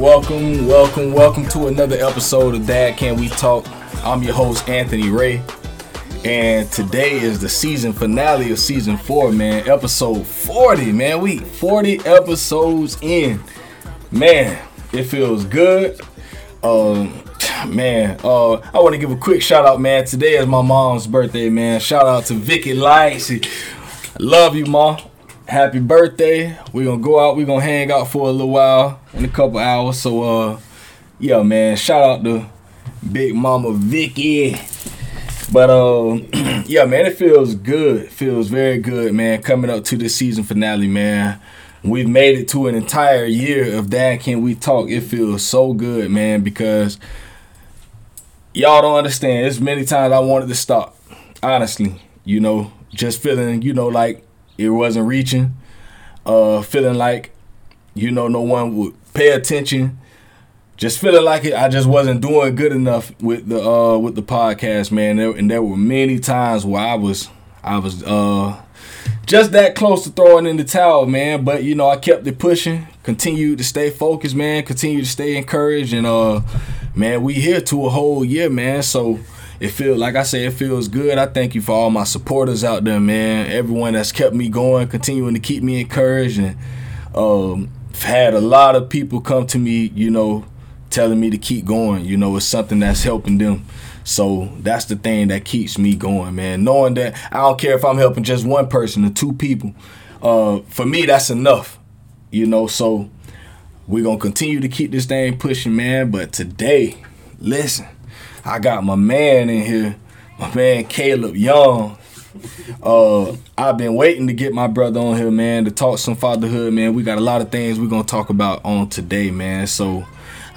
Welcome, welcome, welcome to another episode of Dad Can We Talk. I'm your host, Anthony Ray. And today is the season finale of season four, man. Episode 40, man. We 40 episodes in. Man, it feels good. Um, man, uh, I want to give a quick shout out, man. Today is my mom's birthday, man. Shout out to Vicky Lights. Love you, mom. Happy birthday. We're gonna go out, we're gonna hang out for a little while in a couple hours. So uh yeah, man, shout out to Big Mama Vicky. But uh, yeah, man, it feels good. It feels very good, man. Coming up to the season finale, man. We've made it to an entire year of Dad Can We Talk. It feels so good, man, because y'all don't understand. There's many times I wanted to stop. Honestly, you know, just feeling, you know, like it wasn't reaching. Uh, feeling like, you know, no one would pay attention just feeling like it, I just wasn't doing good enough with the uh with the podcast, man. There, and there were many times where I was I was uh just that close to throwing in the towel, man. But you know, I kept it pushing, continued to stay focused, man, continued to stay encouraged, and uh man, we here to a whole year, man. So it feels like I say it feels good. I thank you for all my supporters out there, man. Everyone that's kept me going, continuing to keep me encouraged, and um, had a lot of people come to me, you know, telling me to keep going. You know, it's something that's helping them. So that's the thing that keeps me going, man. Knowing that I don't care if I'm helping just one person or two people. Uh, for me, that's enough. You know, so we're gonna continue to keep this thing pushing, man. But today, listen, I got my man in here, my man Caleb Young. Uh, I've been waiting to get my brother on here, man, to talk some fatherhood, man. We got a lot of things we're gonna talk about on today, man. So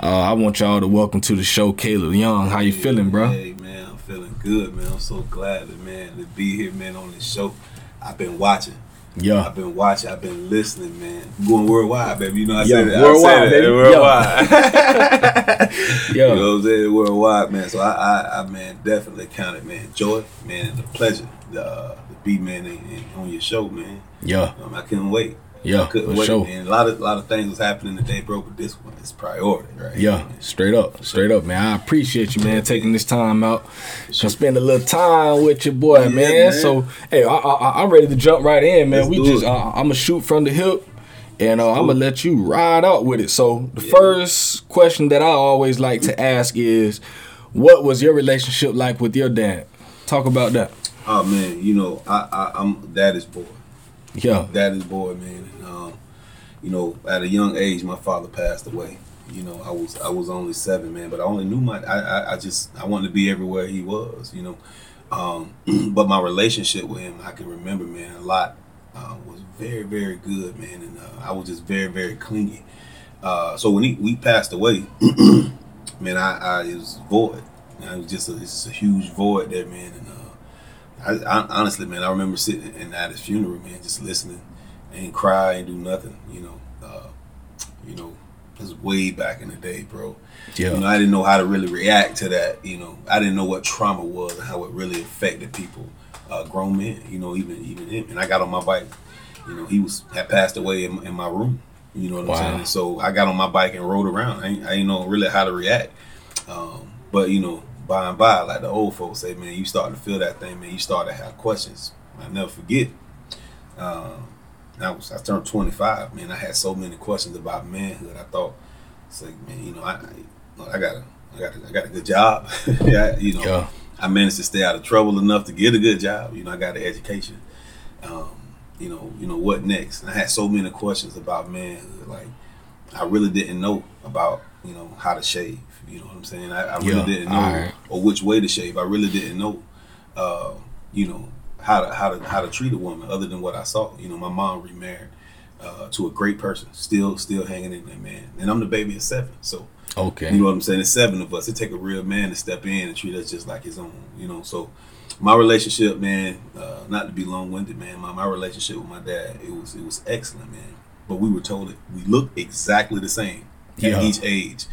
uh, I want y'all to welcome to the show, Caleb Young. How you feeling, bro? Hey man, I'm feeling good, man. I'm so glad man to be here, man, on this show. I've been watching. Yeah. I've been watching. I've been listening, man. I'm going worldwide, baby. You know I Yeah, said it. worldwide, baby. Worldwide. Yeah. You know what I'm saying? Worldwide, man. So I, I, I man, definitely counted, man. Joy, man, the pleasure uh, to be, man, in, in, on your show, man. Yeah. Um, I couldn't wait. Yeah, for sure. man. A lot of, a lot of things was happening today, bro. But this one is priority, right? Yeah, straight up, straight up, man. I appreciate you, man, taking this time out to spend a little time with your boy, Yeah, man. man. So, hey, I, I, I'm ready to jump right in, man. Let's we just, it. uh, I'm gonna shoot from the hip, and uh, I'm gonna let you ride out with it. So, the Yeah. first question that I always like to ask is, what was your relationship like with your dad? Talk about that. Oh man, you know, I, I I'm daddy's boy. Yeah, daddy's boy, man. And, um, you know, at a young age, my father passed away. You know, I was I was only seven, man, but I only knew my. I I, I just I wanted to be everywhere he was. You know, um, but my relationship with him, I can remember, man, a lot uh, was very very good, man, and uh, I was just very very clingy. Uh, so when he we passed away, man, I, I it was void. It was just a, it's just a huge void there, man, and. I, I honestly, man, I remember sitting in at his funeral, man, just listening and cry and do nothing. You know, uh, you know, this was way back in the day, bro. yeah, You know, I didn't know how to really react to that. You know, I didn't know what trauma was and how it really affected people, uh, grown men. You know, even even him. And I got on my bike. You know, he was had passed away in, in my room. You know what Wow. I'm saying? So I got on my bike and rode around. I ain't, I ain't know really how to react. Um, but you know, by and by, like the old folks say, man, you start to feel that thing, man. You start to have questions. I never forget. Um, I was I turned 25, man. I had so many questions about manhood. I thought, it's like, man, you know, I I, I got a I got a, I got a good job. yeah, you know, yeah, I managed to stay out of trouble enough to get a good job. You know, I got an education. Um, you know, you know what next? And I had so many questions about manhood. Like, I really didn't know about you know how to shave. You know what I'm saying? I, I really Yeah, didn't know alright. or which way to shave. I really didn't know. Uh, you know how to how to how to treat a woman other than what I saw. You know, my mom remarried uh, to a great person, still still hanging in there, man. And I'm the baby of seven, so okay, you know what I'm saying? There's seven of us. It take a real man to step in and treat us just like his own. You know, so my relationship, man, uh, not to be long winded, man. My, my relationship with my dad, it was it was excellent, man. But we were told it we look exactly the same Yeah. at each age,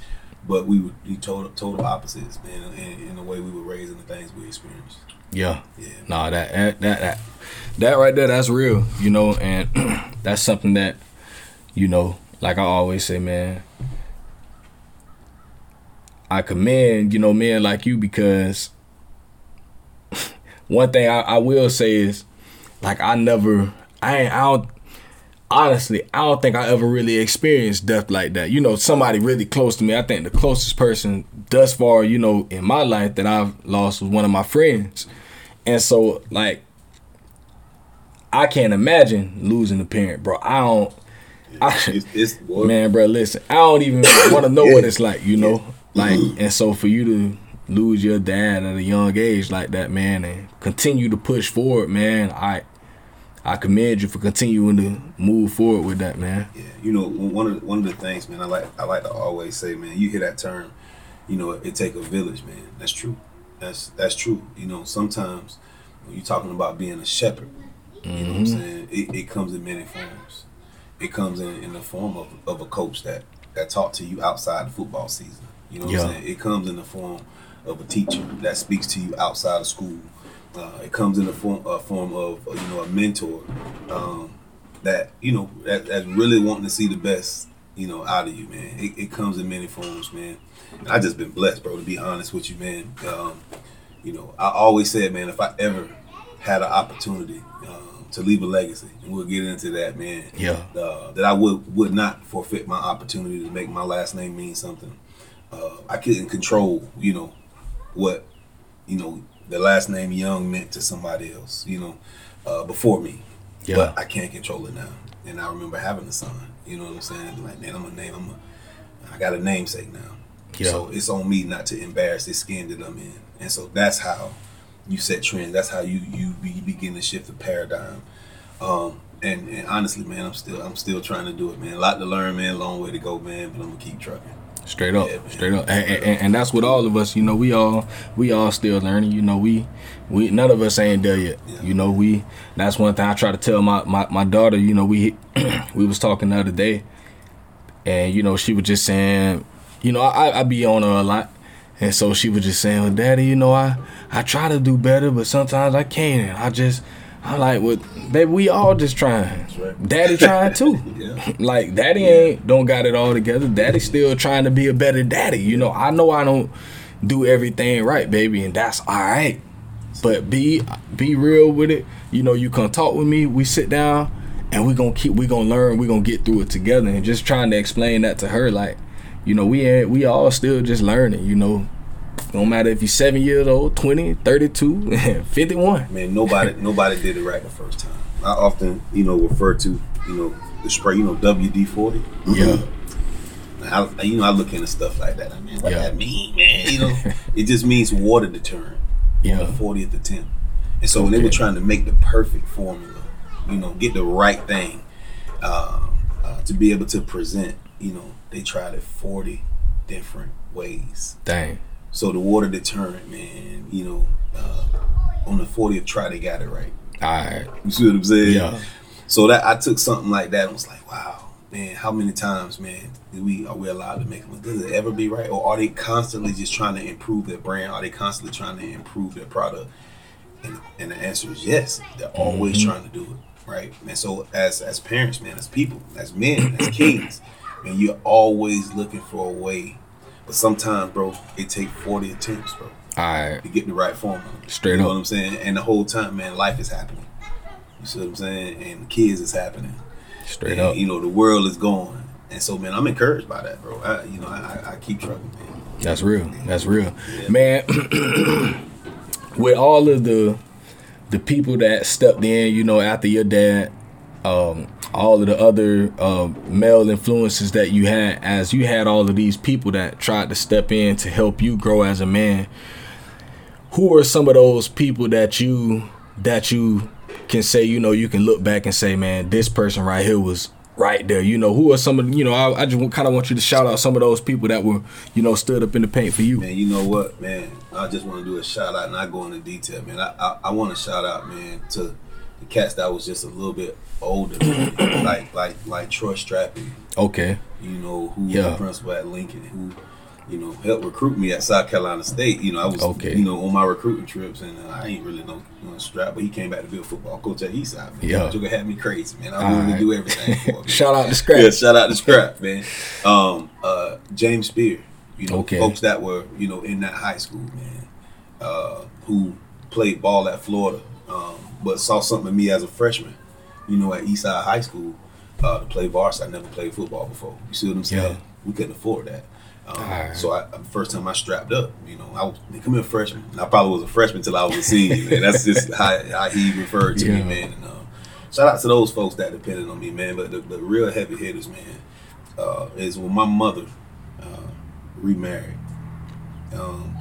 but we were we total total opposites, man, in, in the way we were raised and the things we experienced. yeah. Yeah, Nah, that that that that, that right there, that's real, you know, and that's something that, you know, like I always say, man, I commend, you know, men like you because one thing I, I will say is like I never I ain't I don't honestly, I don't think I ever really experienced death like that. You know, somebody really close to me. I think the closest person thus far, you know, in my life that I've lost was one of my friends. And so, like, I can't imagine losing a parent, bro. I don't. I, it's, it's, man, bro, listen. I don't even want to know what it's like, you know. Like, mm-hmm. and so for you to lose your dad at a young age like that, man, and continue to push forward, man, I I commend you for continuing to move forward with that, man. Yeah, you know, one of the, one of the things, man, I like I like to always say, man, you hear that term, you know, it, it take a village, man. That's true. That's that's true. You know, sometimes when you're talking about being a shepherd, you mm-hmm. know what I'm mm-hmm. saying? It, it comes in many forms. It comes in, in the form of, of a coach that that talk to you outside the football season. You know what yeah. I'm saying? It comes in the form of a teacher that speaks to you outside of school uh, it comes in the form, a form of you know a mentor um, that you know that, that's really wanting to see the best you know out of you, man. It, it comes in many forms, man. And I just been blessed, bro. To be honest with you, man. Um, you know, I always said, man, if I ever had an opportunity um, to leave a legacy, and we'll get into that, man. Yeah. Uh, that I would would not forfeit my opportunity to make my last name mean something. Uh, I couldn't control, you know, what you know the last name Young meant to somebody else, you know, uh, before me. Yeah. But I can't control it now. And I remember having a son. You know what I'm saying? Like, man, I'm a name. I'm a. I got a namesake now. Yeah. So it's on me not to embarrass the skin that I'm in. And so that's how you set trends. That's how you you, be, begin to shift the paradigm. Um, and, and honestly, man, I'm still I'm still trying to do it, man. A lot to learn, man. Long way to go, man. But I'm gonna keep trucking. Straight up, yeah, straight up, and, and, and, that's what all of us. You know, we all we all still learning. You know, we we none of us ain't there yet. Yeah. You know, we that's one thing I try to tell my my, my daughter. You know, we we was talking the other day, and you know, she was just saying, you know, I I be on her a lot, and so she was just saying, well, Daddy, you know, I I try to do better, but sometimes I can't. I just I'm like, well, baby, we all just trying. Right. Daddy trying too. yeah. Like, daddy ain't don't got it all together. Daddy still trying to be a better daddy. You know, I know I don't do everything right, baby, and that's all right. But be be real with it. You know, you come talk with me. We sit down, and we gonna keep. We gonna learn. We gonna get through it together. And just trying to explain that to her, like, you know, we ain't we all still just learning. You know, no matter if you're seven years old, 20, 32, 51. Man, nobody nobody did it right the first time. I often, you know, refer to, you know, the spray, you know, WD 40. Yeah. I, you know, I look into stuff like that. I mean, what yeah. that mean, man? You know, it just means water deterrent. Yeah. On the 40th attempt. And so when they were trying to make the perfect formula, you know, get the right thing uh, uh, to be able to present, you know, they tried it 40 different ways. Dang. So the water deterrent, man, you know, uh, on the 40th try, they got it right. All right. You see what I'm saying? Yeah. So that I took something like that and was like, wow, man, how many times, man, do we are we allowed to make them? Does it ever be right, or are they constantly just trying to improve their brand? Are they constantly trying to improve their product? And, and the answer is yes. They're always mm-hmm. trying to do it, right? And so as as parents, man, as people, as men, as kings, man, you're always looking for a way but sometimes, bro, it take 40 attempts, bro. Alright. To get the right formula. Straight you know up. what I'm saying? And the whole time, man, life is happening. You see what I'm saying? And the kids is happening. Straight and, up. You know, the world is going. And so, man, I'm encouraged by that, bro. I, you know, I, I keep trucking, man. That's real. That's real, yeah. man. with all of the the people that stepped in, you know, after your dad, um, all of the other uh, male influences that you had as you had all of these people that tried to step in to help you grow as a man who are some of those people that you that you can say you know you can look back and say man this person right here was right there. You know who are some of you know i, I just kind of want you to shout out some of those people that were you know stood up in the paint for you. Man you know what man? I just want to do a shout out not go into detail man. I i, I want to shout out man to the cats that was just a little bit older, like like like Troy Strappy. Okay. You know who yeah. was the principal at Lincoln, who you know helped recruit me at South Carolina State. You know I was okay. you know on my recruiting trips, and uh, I ain't really know, know Strap, but he came back to be a football coach at Eastside. Man. Yeah, Joker had me crazy, man. I wanted right. to do everything. For shout out to Scrap. yeah, shout out to Scrap, man. Um, uh, James Spear. You know, Okay. folks that were you know in that high school, man, uh, who played ball at Florida, um, but saw something in me as a freshman. You know, at Eastside High School, uh, to play varsity. I never played football before. You see what I'm saying? Yeah. We couldn't afford that. Um, Alright. So I, first time I strapped up, you know, I was come in freshman. I probably was a freshman till I was a senior. man. That's just how, how he referred to me, man. And, um, shout out to those folks that depended on me, man. But the, the real heavy hitters, man, uh, is when my mother uh, remarried. Um,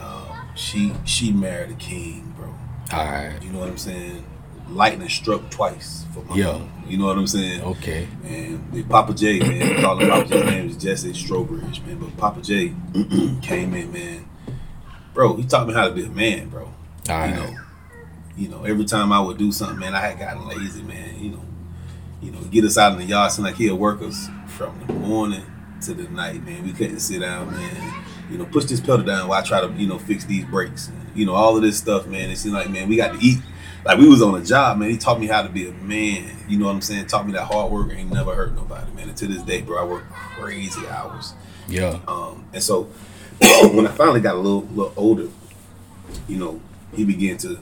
uh, she she married a king, bro. All right. You know what I'm saying? Lightning struck twice for my Yeah. You know what I'm saying? Okay. And the Papa J, man, we call him Papa J's name is Jesse Strobridge, man. But Papa J came in, man. Bro, he taught me how to be a man, bro. All You right. know, you know, every time I would do something, man, I had gotten lazy, man. You know, you know, get us out in the yard, seemed like he'll work us from the morning to the night, man. We couldn't sit down, man. You know, push this pedal down while I try to, you know, fix these brakes. You know, all of this stuff, man. It seemed like, man, we got to eat. Like we was on a job, man. He taught me how to be a man. You know what I'm saying? Taught me that hard work ain't never hurt nobody, man. And to this day, bro, I work crazy hours. Yeah. Um, and so when I finally got a little little older, you know, he began to,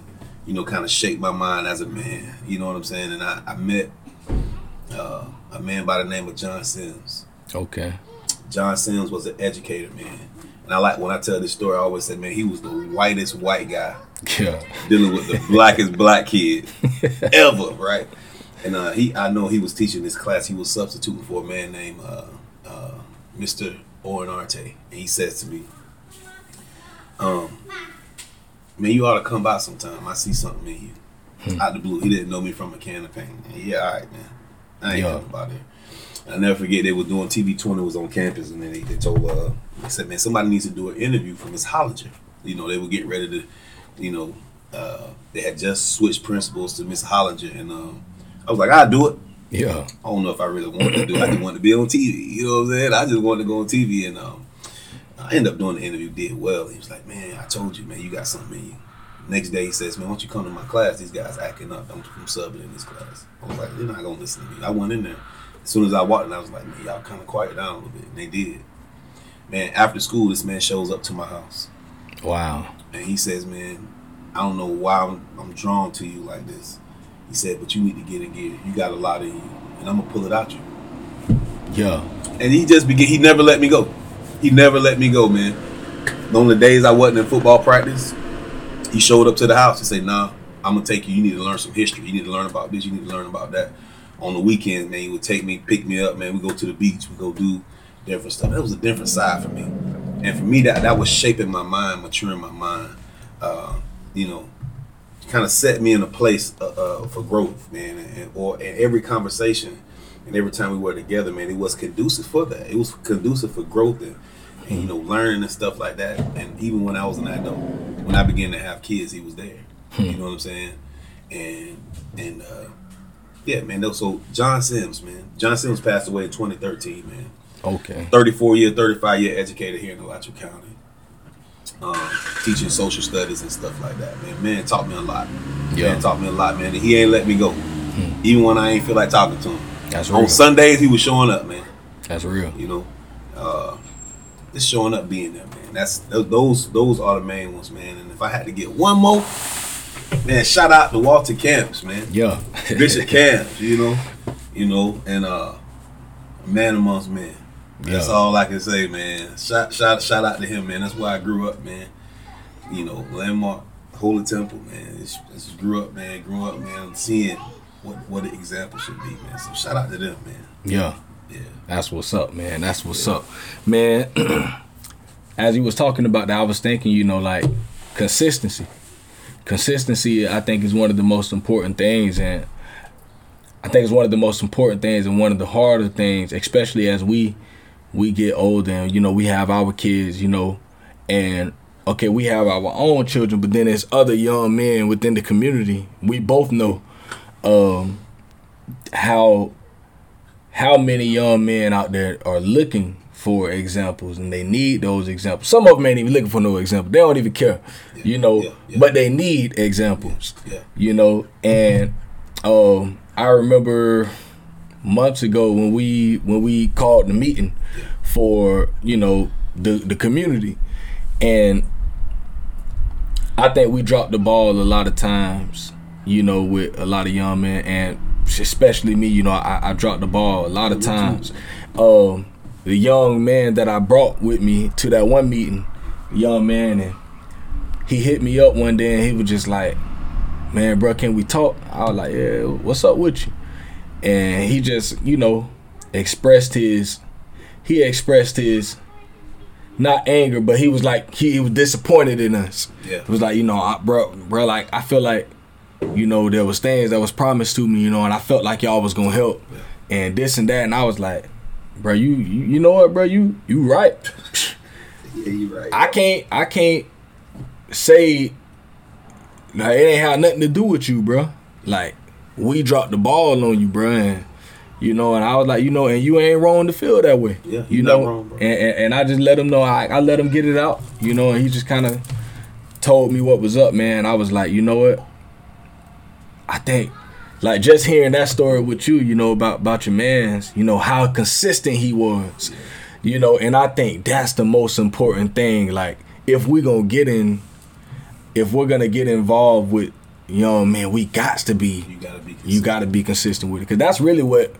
you know, kind of shape my mind as a man. You know what I'm saying? And I, I met uh, a man by the name of John Sims. Okay. John Sims was an educator, man. And I like when I tell this story, I always say, man, he was the whitest white guy Yeah. dealing with the blackest black kid ever, right? And uh, he, I know he was teaching this class. He was substituting for a man named uh, uh, Mr. Oren Arte, and he says to me, um, "Man, you ought to come by sometime. I see something in you." Out the blue, he didn't know me from a can of paint. Yeah, all right, man. I ain't Yeah. coming by there. I never forget they were doing TV twenty was on campus, and then they, they told uh, they said, "Man, somebody needs to do an interview for Miss Hollinger." You know, they were getting ready to, you know, uh, they had just switched principals to Miss Hollinger, and um, I was like, "I'll do it." Yeah. I don't know if I really wanted to do it. I just wanted to be on TV. You know what I'm saying? I just wanted to go on TV, and um, I ended up doing the interview. Did well. He was like, "Man, I told you, man, you got something in you." Next day, he says, "Man, why don't you come to my class? These guys acting up. I'm, I'm subbing in this class." I was like, "They're not gonna listen to me." I went in there. As soon as I walked in, I was like, "Man, y'all kind of quiet down a little bit." And they did. Man, after school, this man shows up to my house, Wow. And he says, "Man, I don't know why I'm, I'm drawn to you like this." He said, "But you need to get in gear. You got a lot of you, and I'm gonna pull it out you." Yeah. and he just began. He never let me go. He never let me go, man. On the days I wasn't in football practice, he showed up to the house and said, "Nah, I'm gonna take you. You need to learn some history. You need to learn about this. You need to learn about that." On the weekends, man, he would take me, pick me up, man. We go to the beach. We go do different stuff. That was a different side for me, and for me, that that was shaping my mind, maturing my mind. Uh, you know, kind of set me in a place uh, uh, for growth, man. And, and or and every conversation and every time we were together, man, it was conducive for that. It was conducive for growth and, and you know learning and stuff like that. And even when I was an adult, when I began to have kids, he was there. You know what I'm saying? And and uh, yeah, man. So John Sims, man, John Sims passed away in 2013, man. Okay. 34 year, 35 year educator here in Alachua County. Um, teaching social studies and stuff like that, man. Man taught me a lot. Yeah. Man taught me a lot, man. And he ain't let me go. Even when I ain't feel like talking to him. That's real. On Sundays, he was showing up, man. That's real. You know, uh, just showing up, being there, man. That's those those are the main ones, man. And if I had to get one more, man, shout out to Walter Camps, man. Yeah. Bishop Camps, you know, you know, and uh, man amongst men. That's Yeah. all I can say, man. Shout shout shout out to him, man. That's where I grew up, man. You know, landmark, Holy Temple, man. Just grew up, man. Grew up, man. Seeing what what the example should be, man. So shout out to them, man. Yeah. Yeah. That's what's up, man. That's what's up, man. As you was talking about that, I was thinking, you know, like consistency. Consistency, I think, is one of the most important things, and I think it's one of the most important things and one of the harder things, especially as we we get older and you know we have our kids, you know, and okay, we have our own children, but then there's other young men within the community. We both know um, how how many young men out there are looking for examples and they need those examples. Some of them ain't even looking for no example. They don't even care, you know, yeah, yeah. but they need examples, Yeah. you know. And um, I remember months ago when we when we called the meeting for you know the the community, and I think we dropped the ball a lot of times. You know, with a lot of young men, and especially me. You know, I, I dropped the ball a lot of times. Um, the young man that I brought with me to that one meeting, young man, and he hit me up one day, and he was just like, "Man, bro, can we talk?" I was like, "Yeah, what's up with you?" And he just, you know, expressed his, he expressed his not anger, but he was like he, he was disappointed in us. Yeah. It was like you know, I, bro, bro, like I feel like you know there was things that was promised to me, you know, and I felt like y'all was gonna help, Yeah. and this and that, and I was like, bro, you you, you know what, bro, you you right. Yeah, you right. I can't I can't say like it ain't had nothing to do with you, bro. Like we dropped the ball on you, bro, and you know, and I was like, you know, and you ain't wrong to feel that way. Yeah, you know, wrong, bro. and, and and I just let him know. I I let him get it out, you know, and he just kind of told me what was up, man. I was like, you know what? I think like just hearing that story with you, you know, about about your man's, you know, how consistent he was. You know, and I think that's the most important thing. Like, if we're gonna get in if we're gonna get involved with young man, we got to be you gotta be. you got to be consistent with it because that's really what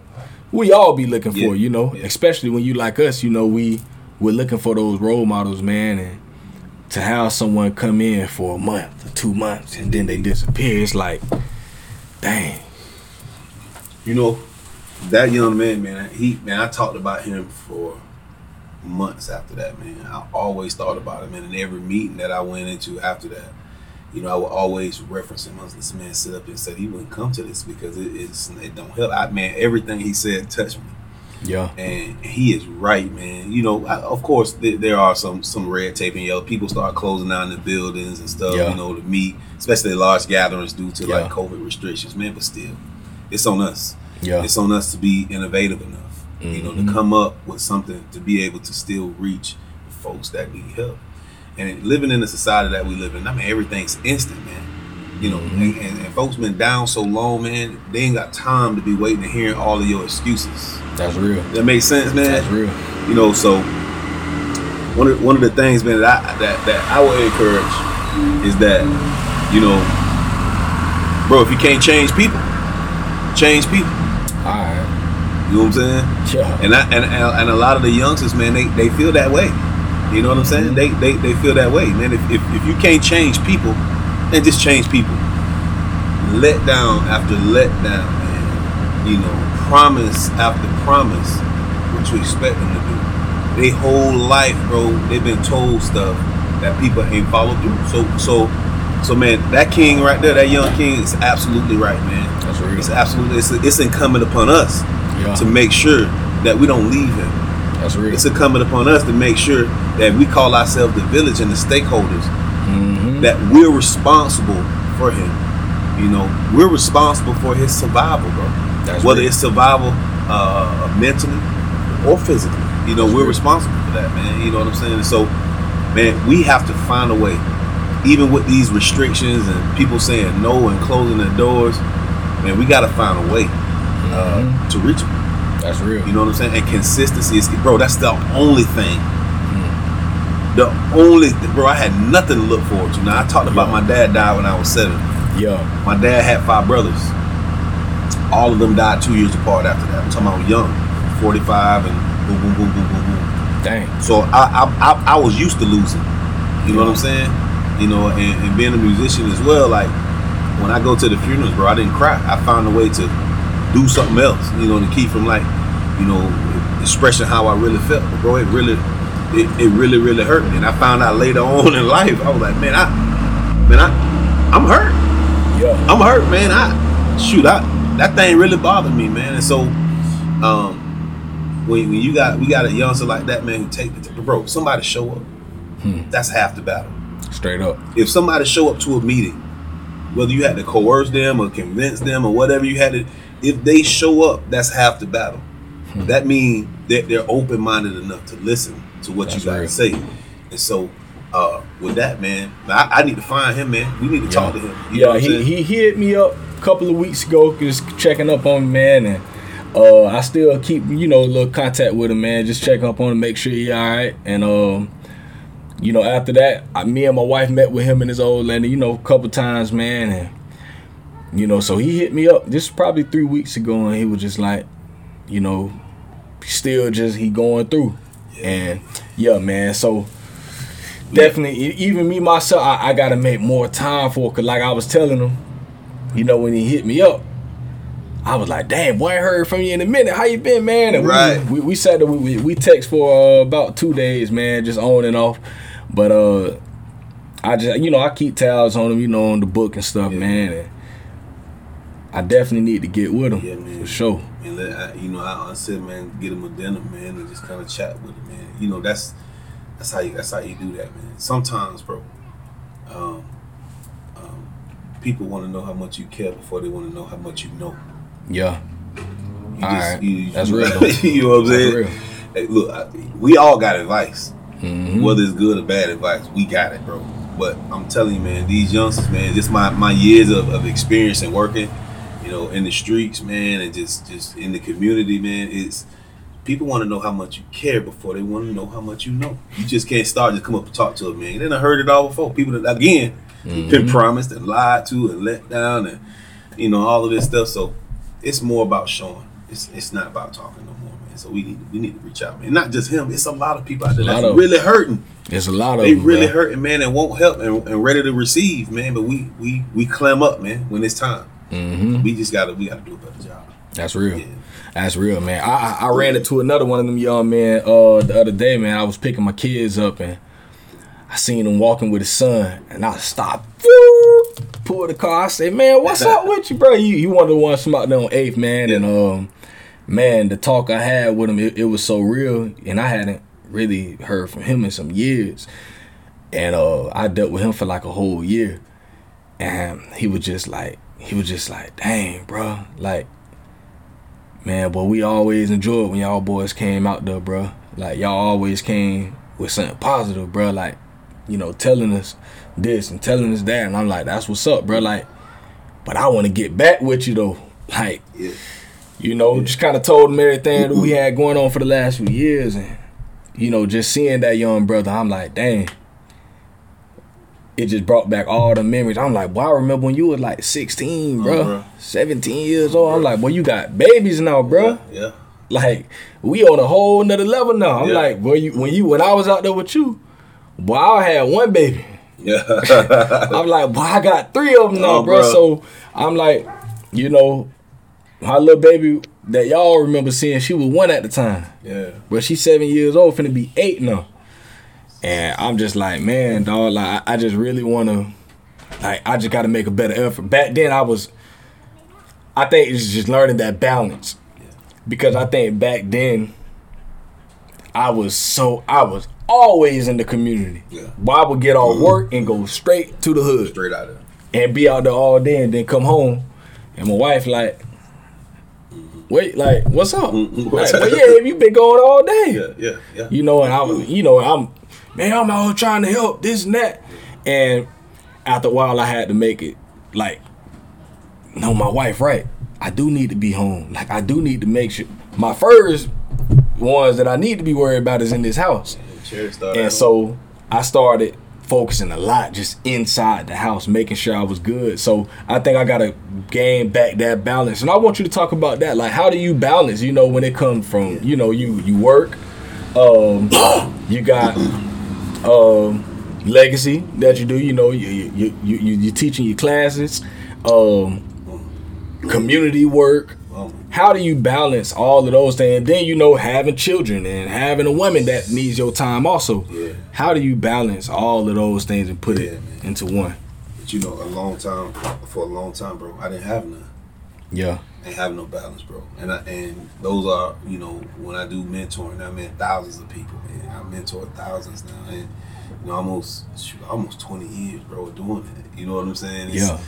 we all be looking Yeah, for you know yeah. especially when you like us you know we we're looking for those role models man and to have someone come in for a month or two months and then they disappear it's like dang You know, that young man, man, he man, I talked about him for months after that, man. I always thought about him, and in every meeting that I went into after that, you know, I would always reference him. I was this man sit up and said he wouldn't come to this because it is it don't help. I man, everything he said touched me. yeah and he is right, man. You know, I, of course, th- there are some some red tape and yellow. People start closing down the buildings and stuff. Yeah. You know, to meet, especially large gatherings due to Yeah. like COVID restrictions, man. But still, it's on us. yeah It's on us to be innovative enough, you know, to Mhm. come up with something to be able to still reach the folks that need help. And living in the society that we live in, I mean, everything's instant, man. You know, Mhm. and, and, and folks been down so long, man. They ain't got time to be waiting and hearing all of your excuses. that's real That makes sense, man that's real you know so one of one of the things man that I, that that I would encourage is that you know bro if you can't change people change people all right you know what I'm saying yeah and I and, and and a lot of the youngsters man they, they feel that way you know what I'm saying? They they, they feel that way man. If, if, if you can't change people then just change people. Let down after let down man. You know promise after promise what you expect them to do. They whole life bro they've been told stuff that people ain't followed through. So so so man that king right there that young king is absolutely right man. That's real. It's absolutely it's, it's incumbent upon us yeah. to make sure that we don't leave him that's real it's incumbent upon us to make sure that we call ourselves the village and the stakeholders mm-hmm. that we're responsible for him. You know, we're responsible for his survival, bro. That's Whether real. it's survival uh, mentally or physically, you know, That's we're real. responsible for that, man. You know what I'm saying? So, man, we have to find a way, even with these restrictions and people saying no and closing their doors. Man, we got to find a way uh, Mhm. to reach them. That's real You know what I'm saying? And consistency is, bro. That's the only thing. Mm. The only, bro. I had nothing to look forward to. Now I talked about Yeah. my dad died when I was seven. yeah My dad had five brothers. All of them died two years apart after that. I'm talking about young, 45 and boom, boom, boom, boom, boom, boom. dang So I, I, I, I was used to losing. You know what I'm saying? You know, and, and being a musician as well. Like when I go to the funerals, bro, I didn't cry. I found a way to do something else. You know, to keep from like, you know, expressing how I really felt. But bro, it really, it, it really, really hurt me. And I found out later on in life, I was like, man, I, man, I, I'm hurt. yeah I'm hurt, man. I shoot, I that thing really bothered me, man. And so, um, when, when you got we got a youngster like that, man, who take the bro, somebody show up. Hmm. That's half the battle. straight up If somebody show up to a meeting, whether you had to coerce them or convince them or whatever you had to, if they show up, that's half the battle. Hmm. That means that they're open minded enough to listen to what That's you got real. to say. And so, uh, with that, man, I, I need to find him, man. We need to talk to him. You yeah, he, he he hit me up a couple of weeks ago, just checking up on me, man, and uh, I still keep you know a little contact with him, man. Just check up on him, make sure he all right. And um, you know, after that, I, me and my wife met with him and his old lady, you know, a couple times, man. And you know, so he hit me up. This probably three weeks ago, and he was just like, you know, still just he going through. Yeah. And yeah, man. So definitely, even me myself, I, I gotta make more time for. Cause like I was telling him, you know, when he hit me up, I was like, damn, boy, I heard from you in a minute. How you been, man? And right. We, we, we sat there, we, we text for uh, about two days, man, just on and off. But uh, I just, you know, I keep tabs on him, you know, on the book and stuff, yeah. man. And I definitely need to get with him yeah, man. for sure. And let, I, you know, I, I said, man, get him a dinner, man, and just kind of chat with him, man. You know, that's that's how you that's how you do that, man. Sometimes, bro. Um, um, people want to know how much you care before they want to know how much you know. Yeah. You all right. You, That's real. you know what I'm saying? Hey, look, I, we all got advice. Mm-hmm. Whether it's good or bad advice, we got it, bro. But I'm telling you, man, these youngsters, man, just my, my years of, of experience and working, you know, in the streets, man, and just just in the community, man, it's people want to know how much you care before they want to know how much you know. You just can't start just come up and talk to a man. Then I heard it all before. People that again mm-hmm. been promised and lied to and let down and you know all of this stuff. So it's more about showing. It's it's not about talking no more, man. So we need we need to reach out, man. Not just him. It's a lot of people out there that's really hurting. There's a lot of they them, really bro. hurting, man, and won't help and, and, ready to receive, man. But we we we clam up, man, when it's time. Mm-hmm. We just gotta we gotta do a better job. That's real. Yeah. That's real, man. I, I ran into another one of them young men uh the other day, man. I was picking my kids up and I seen him walking with his son, and I stopped, pulled the car. I said, "Man, what's up with you, bro? You you one of the ones from out there on Eighth, man." And um, man, the talk I had with him, it, it, was so real, and I hadn't really heard from him in some years. And uh, I dealt with him for like a whole year, and he was just like, he was just like, "Dang, bro, like." Man, but we always enjoyed when y'all boys came out there, bro. Like y'all always came with something positive, bro. Like you know, telling us this and telling us that, and I'm like, that's what's up, bro. Like, but I want to get back with you though, like, yeah. you know, yeah. just kind of told him everything that we mm-hmm. had going on for the last few years, and you know, just seeing that young brother, I'm like, dang. It just brought back all the memories. I'm like, boy, I remember when you was like 16, bro, uh, bro. 17 years old. I'm like, boy, you got babies now, bro. Yeah. yeah. Like, we on a whole nother level now. I'm yeah. like, boy, you when you when I was out there with you, Boy, I had one baby. Yeah. I'm like, boy, I got three of them now, oh, bro. bro. So I'm like, you know, my little baby that y'all remember seeing, she was one at the time. Yeah. But she's seven years old, finna be eight now. And I'm just like, man, dog, like I, just really wanna like I just gotta make a better effort. Back then I was I think it's just learning that balance. Because I think back then I was so I was always in the community. Yeah. Boy, would get off work and go straight to the hood. Straight out there. And be out there all day and then come home. And my wife like, wait, like, what's up? Mm-hmm. Like, well, yeah, you been going all day. Yeah, yeah, yeah. You know, and I was, you know, I'm, man, I'm out trying to help this and that. And after a while, I had to make it like, no, my wife, right? I do need to be home. Like, I do need to make sure. My first ones that I need to be worried about is in this house. And so I started focusing a lot just inside the house, making sure I was good. So I think I gotta gain back that balance. And I want you to talk about that. Like how do you balance, you know, when it comes from, you know, you you work, um, you got um legacy that you do, you know, you you you, you you're teaching your classes, um, community work, how do you balance all of those things? And then you know having children and having a woman that needs your time also. Yeah. How do you balance all of those things and put yeah, it man. into one? But you know, a long time for a long time, bro, I didn't have none. Yeah. I ain't have no balance, bro. And I, and those are, you know, when I do mentoring, I mean thousands of people, man. I mentor thousands now, and you know, almost shoot, almost twenty years, bro, doing it. You know what I'm saying? It's, yeah.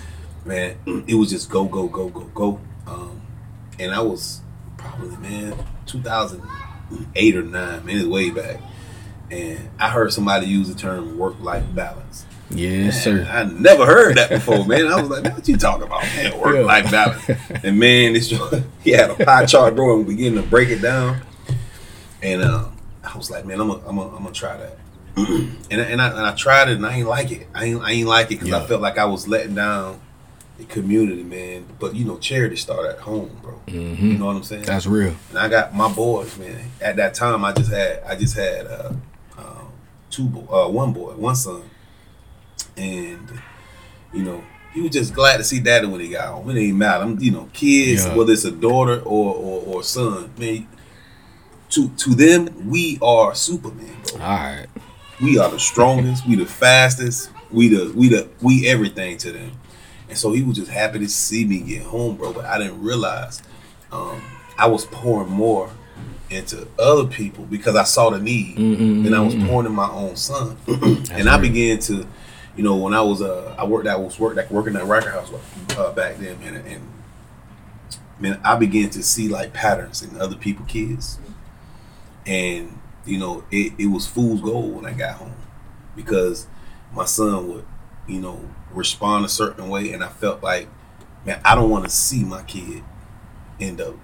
Man, it was just go, go, go, go, go. Um, and I was probably man 2008 or nine, man, it's way back. And I heard somebody use the term work life balance. Yes, sir. I never heard that before, man. I was like, what you talking about, man? Work life balance. And man, this he had a pie chart, bro, and beginning to break it down. And uh, I was like, man, I'm gonna I'm I'm gonna try that. and and I, and I tried it, and I ain't like it. I ain't I ain't like it because yeah. I felt like I was letting down the community, man. But you know, charity start at home, bro. Mm-hmm. You know what I'm saying? That's real. And I got my boys, man. At that time, I just had I just had uh, uh, two, uh, one boy, one son, and you know he was just glad to see daddy when he got home. It ain't matter. I'm, you know, kids, yeah. whether it's a daughter or, or or son, man. To to them, we are Superman, bro. All right. We are the strongest. we the fastest. We the we the we everything to them. And so he was just happy to see me get home, bro. But I didn't realize um, I was pouring more into other people because I saw the need, mm-hmm, and I was pouring in my own son. and I began to, you know, when I was uh, I worked, I was worked, like working at Reichert House uh, back then, man, and man, I began to see like patterns in other people, kids, and you know, it, it was fool's gold when I got home because my son would, you know, respond a certain way, and I felt like, man, I don't want to see my kid end up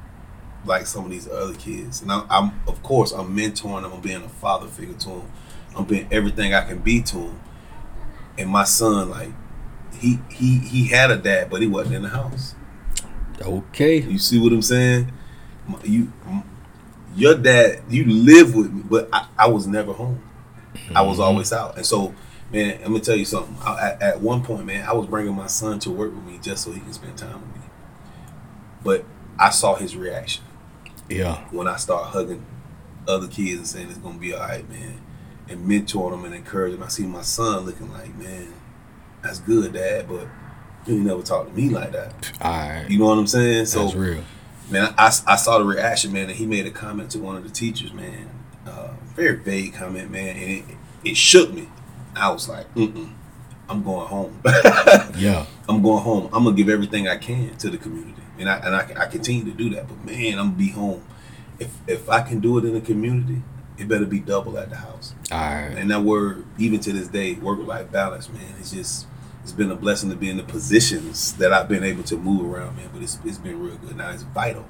like some of these other kids. And I, am of course, I'm mentoring them. I'm being a father figure to them. I'm being everything I can be to them. And my son, like, he he he had a dad, but he wasn't in the house. Okay. You see what I'm saying? You, your dad, you live with me, but I, I was never home. Mm-hmm. I was mm-hmm. always out, and so man, I'm gonna tell you something. I, at, at, one point, man, I was bringing my son to work with me just so he can spend time with me. But I saw his reaction. Yeah. When I start hugging other kids and saying it's gonna be all right, man, and mentoring them and encouraging them, I see my son looking like, man, that's good, Dad, but you never talk to me like that. All right. You know what I'm saying? So that's real. Man, I, I saw the reaction, man, and he made a comment to one of the teachers, man. Uh, very vague comment, man, and it, it shook me. I was like, mm I'm going home. yeah. I'm going home. I'm gonna give everything I can to the community, and I and I, I continue to do that. But man, I'm gonna be home. If if I can do it in the community, it better be double at the house. All right. And that word, even to this day, work life balance, man, it's just it's been a blessing to be in the positions that I've been able to move around, man. But it's it's been real good. Now it's vital.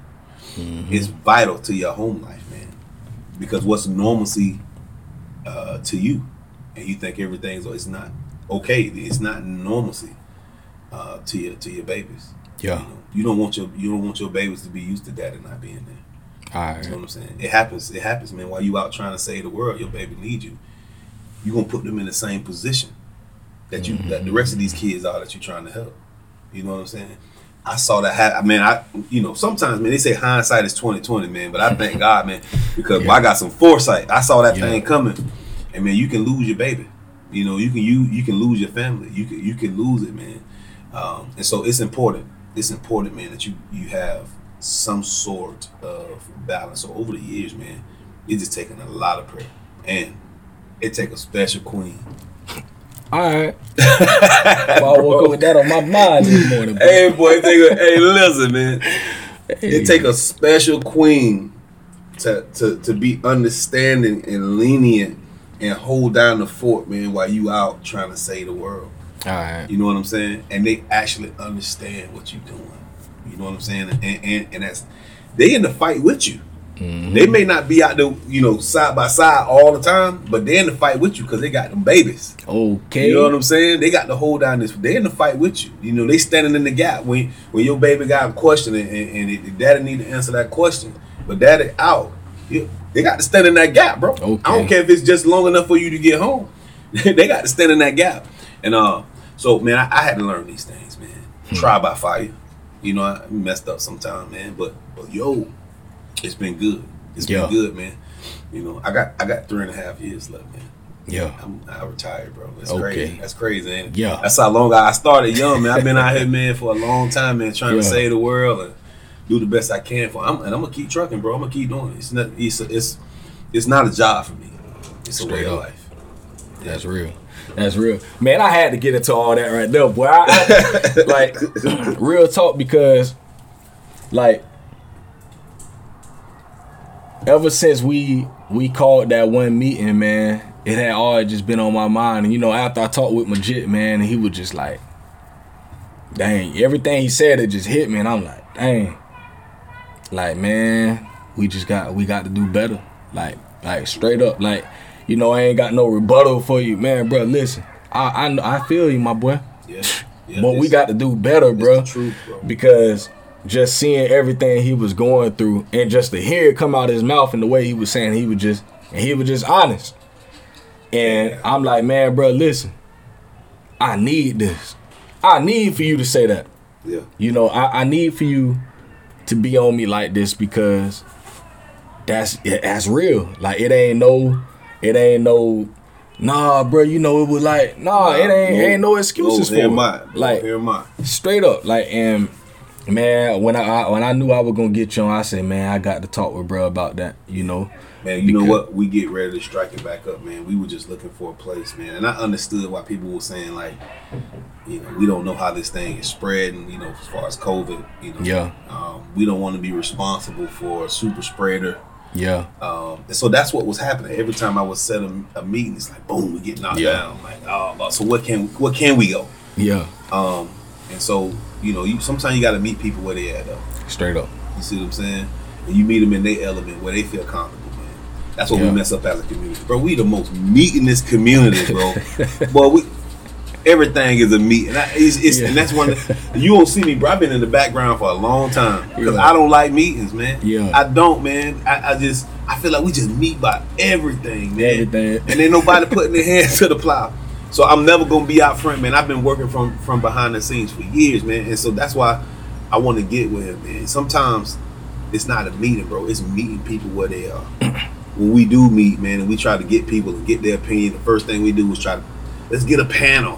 Mm-hmm. It's vital to your home life, man. Because what's normalcy uh, to you and you think everything's it's not okay. It's not normalcy uh, to your to your babies. Yeah. You, know, you, don't want your you don't want your babies to be used to daddy not being there. Right. You know what I'm saying? It happens. It happens, man. While you out trying to save the world, your baby needs you. You gonna put them in the same position that you mm-hmm. that the rest of these kids are that you're trying to help. You know what I'm saying? I saw that happen. Man, I you know sometimes man they say hindsight is 2020, man, but I thank God, man, because yeah. I got some foresight. I saw that yeah. thing coming and man, you can lose your baby. You know, you can you you can lose your family. You can you can lose it, man. Um, and so it's important. It's important, man, that you you have some sort of balance. So over the years, man, it's just taking a lot of prayer, and it take a special queen. All right. well, I woke up with that on my mind this morning. Hey, boy, take a, hey, listen, man. Hey. It take a special queen to, to to be understanding and lenient and hold down the fort, man, while you out trying to save the world. All right. You know what I'm saying? And they actually understand what you're doing. You know what I'm saying? And and, and that's they in the fight with you. Mm-hmm. They may not be out there, you know, side by side all the time, but they're in the fight with you because they got them babies. Okay. You know what I'm saying? They got to hold down this. They're in the fight with you. You know, they standing in the gap when when your baby got a question and, and, and it, daddy need to answer that question, but daddy out. They got to stand in that gap, bro. Okay. I don't care if it's just long enough for you to get home. they got to stand in that gap. And uh, so man, I, I had to learn these things, man. Hmm. Try by fire. You know, I messed up sometime, man. But but yo, it's been good. It's yeah. been good, man. You know, I got I got three and a half years left, man. Yeah, I'm, I retired, bro. That's okay. crazy. That's crazy, it? Yeah, that's how long I, I started young, man. I've been out here, man, for a long time, man, trying yeah. to save the world and do the best I can for. I'm, and I'm gonna keep trucking, bro. I'm gonna keep doing it. It's not. It's it's it's not a job for me. It's Straight a way up. of life. Yeah. That's real. That's real, man. I had to get into all that right there, boy. I, I, like real talk because, like, ever since we we called that one meeting, man, it had always just been on my mind. And you know, after I talked with Majid, man, he was just like, dang, everything he said it just hit me, and I'm like, dang, like man, we just got we got to do better, like like straight up, like you know, I ain't got no rebuttal for you, man, bro. Listen, I I, I feel you, my boy. Yeah. yeah but we got to do better, bro, truth, bro. because just seeing everything he was going through and just to hear it come out of his mouth and the way he was saying he was just and he was just honest. And I'm like, man, bro, listen, I need this. I need for you to say that. Yeah. You know, I, I need for you to be on me like this because that's that's real. Like it ain't no, it ain't no, nah, bro. You know, it was like, nah, it ain't no, ain't no excuses no, for it. I. Like I. straight up, like and man, when I, I when I knew I was gonna get you on, I said, man, I got to talk with bro about that. You know, Man, you know what? We get ready to strike it back up, man. We were just looking for a place, man. And I understood why people were saying like, you know, we don't know how this thing is spreading. You know, as far as COVID, you know, Yeah. Um, we don't want to be responsible for a super spreader. Yeah, Um, and so that's what was happening. Every time I would set a, a meeting, it's like boom, we get knocked Yeah. down. Like, oh, so what can what can we go? yeah, Um, and so you know, you sometimes you got to meet people where they at though. straight up. You see what I'm saying? And you meet them in their element where they feel comfortable, man. That's what Yeah. we mess up as a community, bro. We the most meetingest community, bro. Boy, we everything is a meet, and, I, it's, it's, Yeah. and that's one. You won't see me, bro. I've been in the background for a long time because Yeah. I don't like meetings, man. Yeah. I don't, man. I, I just I feel like we just meet by everything, man. Everything. and ain't nobody putting their hands to the plow. So I'm never gonna be out front, man. I've been working from from behind the scenes for years, man, and so that's why I want to get with him, man. Sometimes it's not a meeting, bro. It's meeting people where they are. when we do meet, man, and we try to get people and get their opinion, the first thing we do is try to let's get a panel.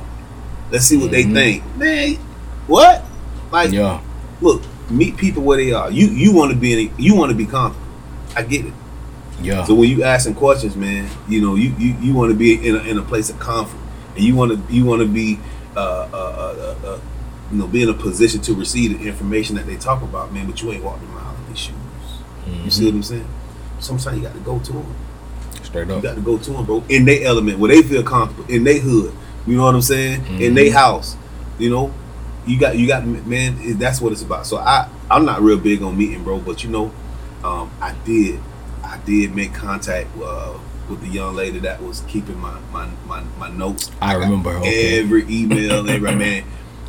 Let's see what they Mhm. think, man. What? Like, Yeah, look, meet people where they are. You you want to be in, you want to be confident. I get it. yeah, So when you asking questions, man, you know you you, you want to be in a, in a place of comfort, and you want to you want to be uh, uh, uh, uh, you know be in a position to receive the information that they talk about, man. But you ain't walking a mile in these shoes. You see what I'm saying? Sometimes you got to go to them. straight up. You got to go to them, bro, in their element where they feel comfortable, in their hood. You know what I'm saying? In their house. You know, you got you got man. That's what it's about. So I I'm not real big on meeting, bro. But you know, um, I did I did make contact uh, with the young lady that was keeping my my my, my notes. I got remember her, okay. Every email, every man.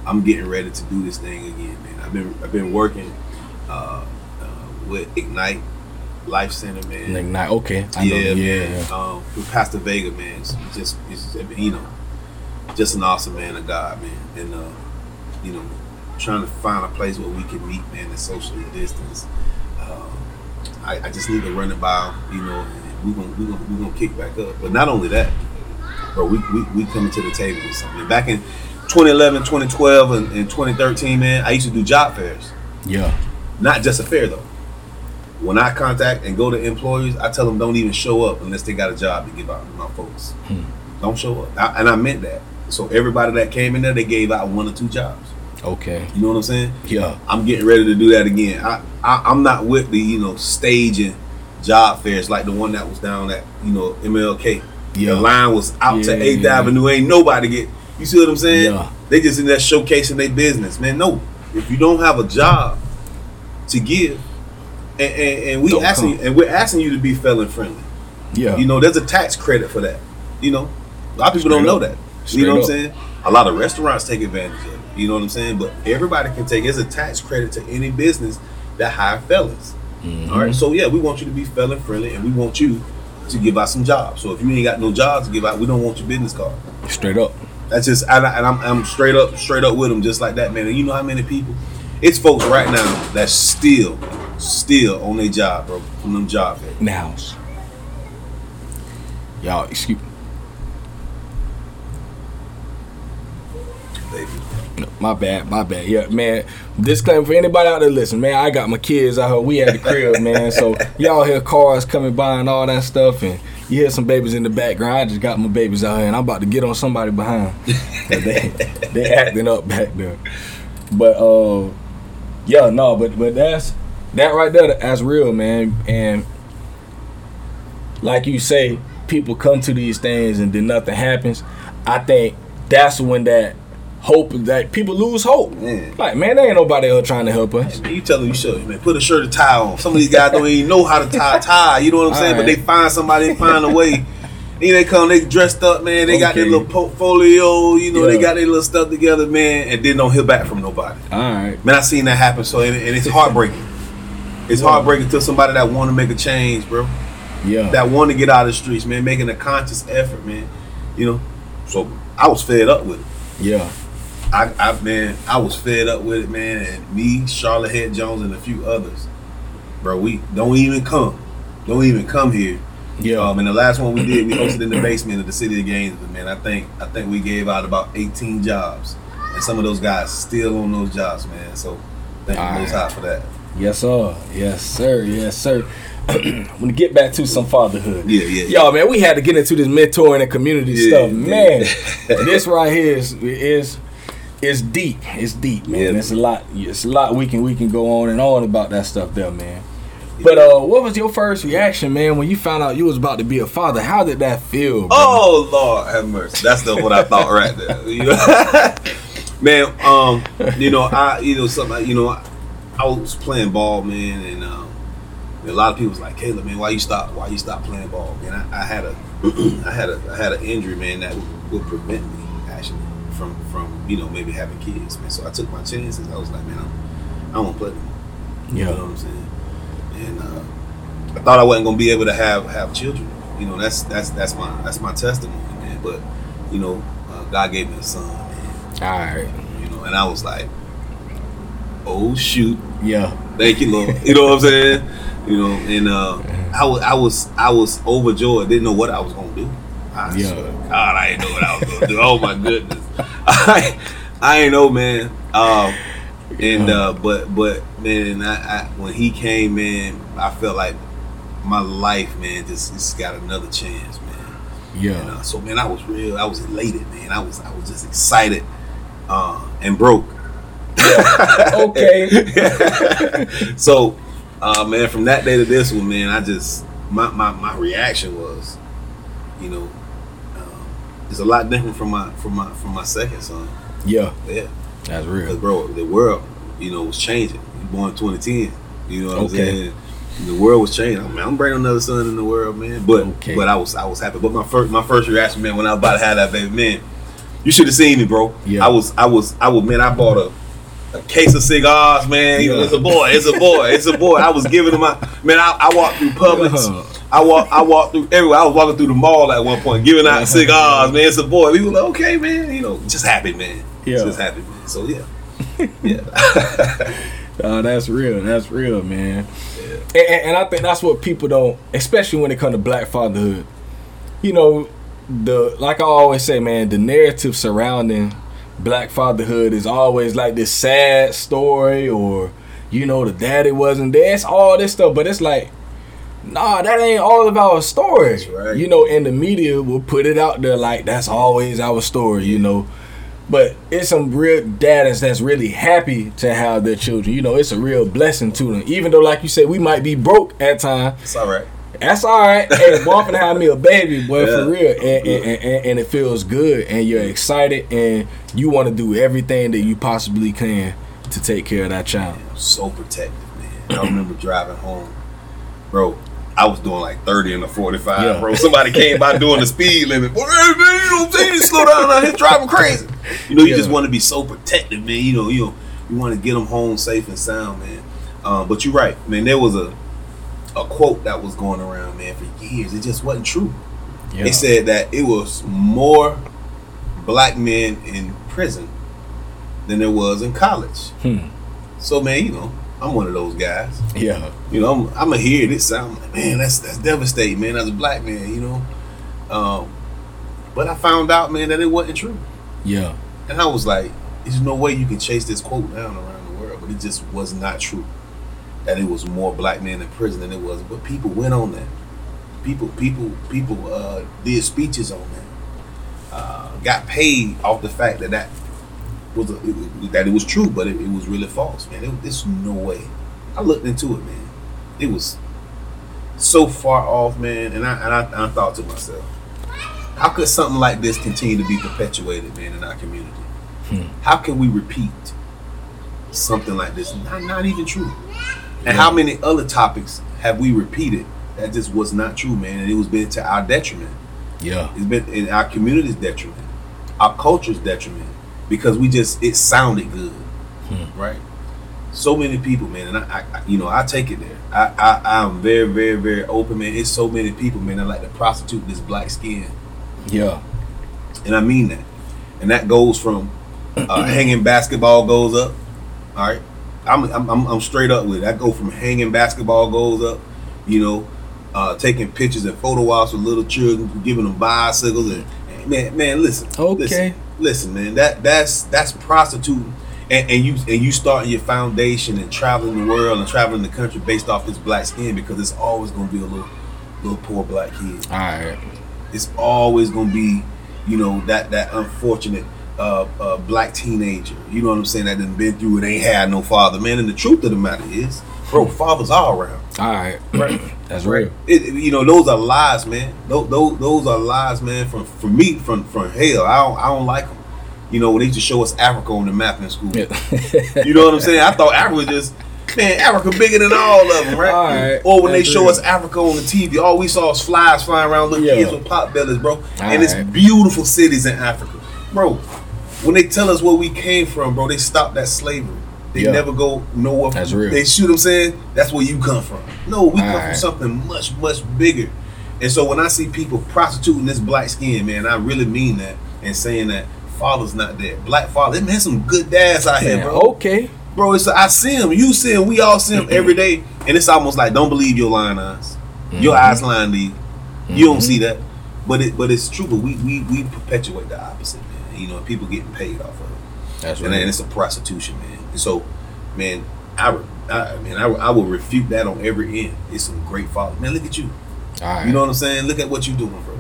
I'm getting ready to do this thing again, man. I've been I've been working uh, uh, with Ignite Life Center, man nah, okay, I know. yeah, Yeah, man. yeah. Um, with Pastor Vega, man, it's just, it's, you know, just an awesome man of God, man, and uh, you know, trying to find a place where we can meet, man, and socially distance. Um, I, I just need to run it by, you know, and we gonna we gonna we gonna kick back up. But not only that, bro, we we, we coming to the table with something. Back in 2011, 2012, and, and 2013, man, I used to do job fairs. yeah. Not just a fair though. When I contact and go to employers, I tell them don't even show up unless they got a job to give out to my folks. Hmm. Don't show up, I, and I meant that. So everybody that came in there, they gave out one or two jobs. Okay, You know what I'm saying? yeah, I'm getting ready to do that again. I, I I'm not with the you know staging job fairs like the one that was down at you know MLK. yeah. The line was out to Eighth yeah. Avenue. Ain't nobody get. You see what I'm saying? Yeah. They just in there showcasing their business, man. No, if you don't have a job to give, and, and, and we Don't asking come. and we're asking you to be felon friendly. Yeah, You know, there's a tax credit for that. You know, a lot of people don't Straight know up. that. Straight you know what. I'm saying? A lot of restaurants take advantage of it. You know what I'm saying? But everybody can take. It's a tax credit to any business that hire felons. Mhm. All right. So yeah, we want you to be felon friendly, and we want you to give out some jobs. So if you ain't got no jobs to give out, we don't want your business card. straight up. That's just and, I, and I'm, I'm straight up straight up with them just like that, man. And you know how many people? It's folks right now that's still still on their job, bro, from them job fairs. in the house. Y'all, excuse Baby. No, my bad, my bad. Yeah, man. Disclaimer for anybody out there listen, man. I got my kids out here. We at the crib, man. So y'all hear cars coming by and all that stuff, and you hear some babies in the background. I just got my babies out here, and I'm about to get on somebody behind. they they acting up back there. But uh, yeah, no, but but that's that right there. That's real, man. And like you say, people people come to these things and then nothing happens, I think that's when that hope that people lose hope. Man. Like, man, there ain't nobody else trying to help us. Man, you tell them you should, man. Put a shirt and tie on. Some of these guys don't even know how to tie a tie. You know what I'm saying? But they find somebody, they find a way. Then they come, they dressed up, man. They got their little portfolio. You know, they got their little stuff together, man. And then don't hear back from nobody. All right. Man, I seen that happen. So and, and it's heartbreaking. It's Yeah. heartbreaking to somebody that want to make a change, bro. Yeah. That want to get out of the streets, man. Making a conscious effort, man. You know. So I was fed up with it. yeah. I, I man, I was fed up with it, man. And me, Charlotte Head Jones, and a few others, bro. We don't even come, don't even come here. Yeah. Um, and the last one we did, we hosted in the basement of the city of Gainesville, man. I think I think we gave out about 18 jobs, and some of those guys still on those jobs, man. So thank you most high for that. Yes, sir. Yes, sir. Yes, sir. I'm gonna get back to some fatherhood. Yeah, yeah. Yo, man, we had to get into this mentoring and community Yeah, stuff. yeah. Man, this right here is is is deep. It's deep, man. Yeah. It's a lot. It's a lot we can we can go on and on about that stuff there, man. But uh, what was your first reaction, man, when you found out you was about to be a father? How did that feel? Bro? Oh Lord, have mercy. That's the what I thought right there. Man, um, you know, I you know something. You know, I, I was playing ball, man, and um, a lot of people was like, Caleb, man, why you stop? Why you stop playing ball? Man, I, I had a, I had a, I had an injury, man, that would, would prevent me actually from from you know maybe having kids, man. So I took my chances. I was like, man, I'm, I don't play anymore. You know what Yeah. I'm saying? And uh, I thought I wasn't gonna be able to have have children. You know, that's that's that's my that's my testimony, man. But you know, uh, God gave me a son, man. All right. You know, and I was like, oh shoot, Yeah. thank you, Lord. You know what I'm saying? You know, and uh, I was I was I was overjoyed. Didn't know what I was gonna do. I Yeah. swear God, I didn't know what I was gonna do. Oh my goodness, I I ain't know, man. Um, and uh, but but man, I, I when he came, in, I felt like my life, man, just, just got another chance, man. And, Yeah. uh, so man, I was real. I was elated, man. I was I was just excited uh, and broke. Okay. so, uh, man, from that day to this one, man, I just my my, my reaction was, you know, it's a lot different from my from my from my second son. Yeah. Yeah, That's because real. bro, the world, you know, was changing. He born 2010. You know what I'm saying? The world was changing. I mean, I'm bringing another son in the world, man. But Okay. but I was I was happy. But my first my first reaction, man, when I was about to have that baby, man, you should have seen me, bro. Yeah. I was I was I was man. I bought a. A case of cigars, man. You Yeah. It's a boy. It's a boy. It's a boy. I was giving him my man. I, I walked through Publix. Yeah. I walk. I walked through everywhere. I was walking through the mall at one point, giving out uh-huh. cigars, man. It's a boy. We were like, okay, man. You know, just happy, man. Yeah. Just happy, man. So yeah, yeah. Oh, that's real. That's real, man. And, and, and I think that's what people don't, especially when it comes to black fatherhood. You know, the like I always say, man, the narrative surrounding black fatherhood is always like this sad story, or you know, the daddy wasn't there. It's all this stuff, but it's like, nah, that ain't all of our story. That's right. You know, and the media will put it out there like that's always our story. You know. But it's some real dads that's really happy to have their children. You know, it's a real blessing to them. Even though, like you said, we might be broke at times. It's all right. That's all right. Hey, I'm finna have me a baby, boy, Yeah. for real. And, and, and, and it feels good, and you're excited, and you want to do everything that you possibly can to take care of that child. So protective, man. I remember driving home, bro. I was doing like 30 and a 45, Yeah. bro. Somebody came by doing the speed limit. Boy, hey, man, you know what I'm saying? Slow down out here, driving crazy. You know, you Yeah. just want to be so protective, man. You know, you know, you want to get them home safe and sound, man. Um, but you're right, man. There was a a quote that was going around, man, for years. It just wasn't true. Yeah. They said that it was more black men in prison than there was in college. Hmm. So man, you know, I'm one of those guys. Yeah. You know, I'm I'm a hear this sound like, man, that's that's devastating, man, as a black man, you know. Um, but I found out, man, that it wasn't true. Yeah. And I was like, there's no way you can chase this quote down around the world, but it just was not true. That it was more black men in prison than it was, but people went on that. People, people, people uh, did speeches on that. Uh, got paid off the fact that that was a, it, that it was true, but it, it was really false, man. It, there's no way. I looked into it, man. It was so far off, man. And I and I, I thought to myself, how could something like this continue to be perpetuated, man, in our community? Hmm. How can we repeat something like this? Not, not even true. And how many other topics have we repeated that just was not true, man? And it was been to our detriment. Yeah. It's been in our community's detriment, our culture's detriment, because we just it sounded good, right? So many people, man, and I, I, you know, I take it there. I, I, I'm very, very, very open, man. It's so many people, man, I like to prostitute this black skin, Yeah. and I mean that. And that goes from uh, hanging basketball goes up. All right, I'm, I'm, I'm, I'm straight up with it. I go from hanging basketball goes up, you know, uh, taking pictures and photo ops with little children, giving them bicycles, and, and man, man, listen, Okay. listen, listen, man, that that's that's prostituting. And, and you and you starting your foundation and traveling the world and traveling the country based off this black skin because it's always gonna be a little little poor black kid All right. it's always gonna be, you know, that that unfortunate uh, uh, black teenager. You know what I'm saying? That done been through it, ain't had no father, man. And the truth of the matter is, bro, fathers are around. All right. That's real. It, it- you know, those are lies, man. Those, those, those are lies, man. From from me, from from hell. I don't I don't like them. You know, when they used to show us Africa on the map in school. Yeah. You know what I'm saying? I thought Africa was just man, Africa bigger than all of them, right? All right. Or when they show real. us Africa on the TV, all we saw was flies flying around, little Yeah. kids with pot bellies, bro. and it's right. beautiful cities in Africa, bro. When they tell us where we came from, bro, they stopped that slavery. They Yeah. never go nowhere. That's real. They shoot them saying that's where you come from. No, we come from something much, much bigger. And so when I see people prostituting this black skin, man, I really mean that and saying that father's not there. Black father, man, some good dads out here, Man, bro. okay. Bro, it's I see him, you see him, we all see him every day, and it's almost like don't believe your lying eyes. Your Mm-hmm. eyes lying to you. You don't see that, but it but it's true. But we we, we perpetuate the opposite, man. You know, people getting paid off of it, That's and, right. then it's a prostitution, man. So, man, I, I man, I, I will refute that on every end. It's some great fathers, man. Look at you. All right. You know what I'm saying? Look at what you're doing, bro.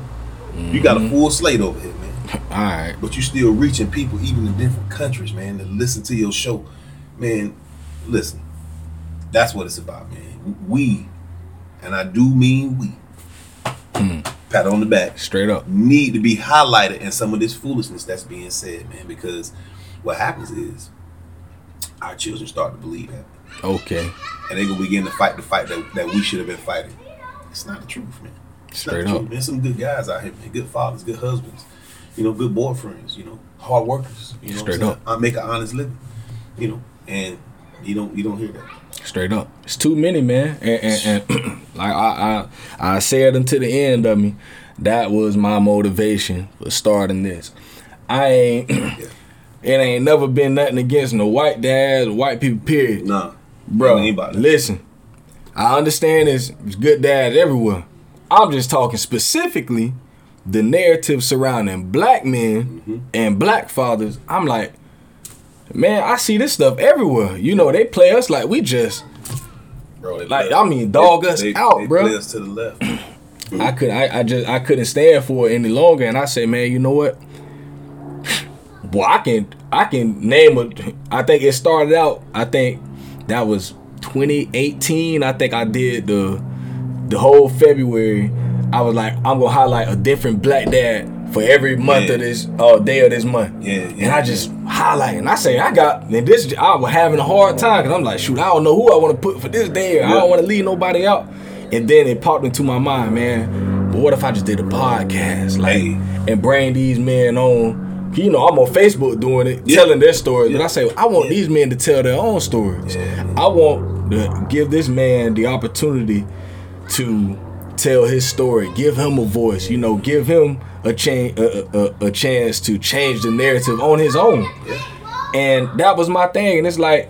You got a mm-hmm. full slate over here, man. All right. But you still reaching people even in different countries, man, to listen to your show. Man, listen. That's what it's about, man. We, and I do mean we, hmm. pat on the back, Straight up. need to be highlighted in some of this foolishness that's being said, man, because what happens is our children start to believe that. Okay. And they gonna begin to fight the fight that, that we should have been fighting. It's not the truth, man. It's Straight not the up. truth, man. Some good guys out here, man. Good fathers, good husbands, you know, good boyfriends, you know, hard workers. You know Straight up. I make an honest living. You know, and you don't you don't hear that. Straight up. It's too many, man. And, and, and like I, I I said until the end of me, that was my motivation for starting this. I ain't it ain't never been nothing against no white dads, white people, period. Nah. Bro, Anybody. listen. I understand it's, it's good dads everywhere. I'm just talking specifically the narrative surrounding black men Mm-hmm. and black fathers. I'm like, man, I see this stuff everywhere. You know, they play us like we just Bro, like I mean dog they- us they- out, they bro. play us to the left. I could I, I just I couldn't stand for it any longer and I said, man, you know what? Well, I can I can name a I think it started out, I think that was 2018. I think I did the the whole February. I was like, I'm gonna highlight a different black dad for every month Yeah. of this uh day of this month. Yeah, And. I just highlight and I say I got and this I was having a hard time because I'm like, shoot, I don't know who I want to put for this day. I don't want to leave nobody out. And then it popped into my mind, man. But what if I just did a podcast, like, Hey. and bring these men on? You know, I'm on Facebook doing it, Yeah. telling their stories. But Yeah. I say, I want these men to tell their own stories. I want to give this man the opportunity to tell his story, give him a voice. You know, give him a chance, a, a, a chance to change the narrative on his own. And that was my thing. And it's like,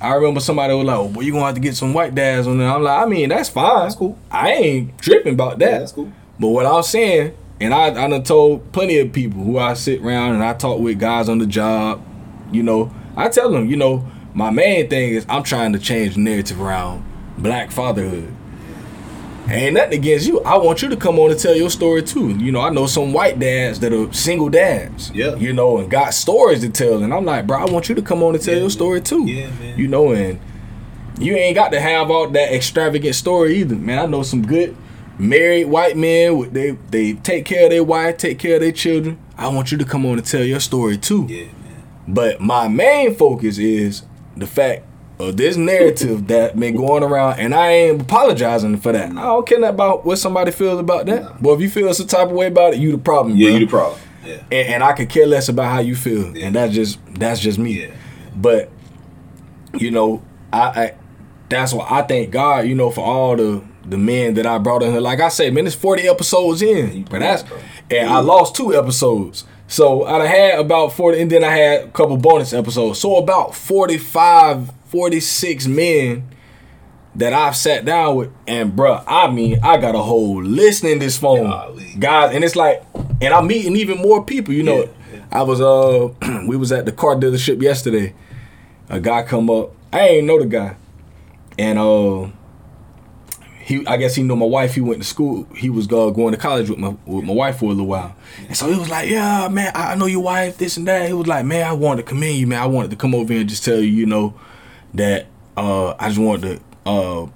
I remember somebody was like, oh, well, you're gonna have to get some white dads on there. I'm like, I mean, that's fine. That's cool. I ain't tripping about that. Yeah, that's cool. But what I'm saying, and I, I done told plenty of people who I sit around and I talk with guys on the job, you know, I tell them, you know, my main thing is I'm trying to change the narrative around black fatherhood. Ain't nothing against you. I want you to come on and tell your story too. You know, I know some white dads that are single dads. Yeah. You know, and got stories to tell. And I'm like, bro, I want you to come on and tell Yeah, your story too. Yeah, man. You know, and you ain't got to have all that extravagant story either, man. I know some good married white men. They they take care of their wife, take care of their children. I want you to come on and tell your story too. Yeah, man. But my main focus is the fact of this narrative that been going around, and I ain't apologizing for that. I don't care about what somebody feels about that. Nah. But if you feel some type of way about it, you the problem. Yeah, bro. you the problem. Yeah. and, and I could care less about how you feel, Yeah. and that's just that's just me. Yeah. But you know, I, I that's why I thank God, you know, for all the the men that I brought in here. Like I said, man, it's forty episodes in, but that's and I lost two episodes. So I had about 40, and then I had a couple bonus episodes. So about 45, 46 men that I've sat down with, and bruh, I mean, I got a whole list in this phone, Golly. guys, and it's like, and I'm meeting even more people. You know, Yeah, yeah. I was uh, we was at the car dealership yesterday. A guy come up, I ain't know the guy, and uh, he, I guess he knew my wife. He went to school. He was uh, going to college with my with my wife for a little while, and so he was like, "Yeah, man, I I know your wife, this and that." He was like, "Man, I wanted to commend you, man. I wanted to come over here and just tell you, you know, that uh, I just wanted to uh,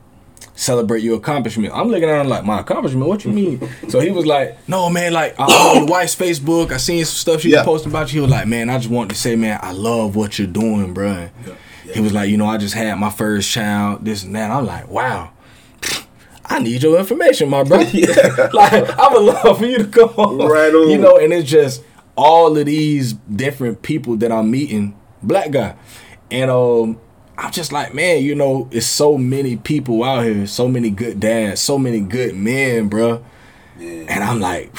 celebrate your accomplishment." I'm looking at him like, "My accomplishment? What you mean?" so he was like, "No, man, like I on your wife's Facebook. I seen some stuff she Yeah. was posting about you." He was like, "Man, I just wanted to say, man, I love what you're doing, bro." Yeah. Yeah. He was like, "You know, I just had my first child, this and that." I'm like, "Wow." I need your information, my brother. Yeah. like I would love for you to come on. Right on. You know, and it's just all of these different people that I'm meeting, black guy. And um I'm just like, man, you know, it's so many people out here, so many good dads, so many good men, bro. Yeah. And I'm like,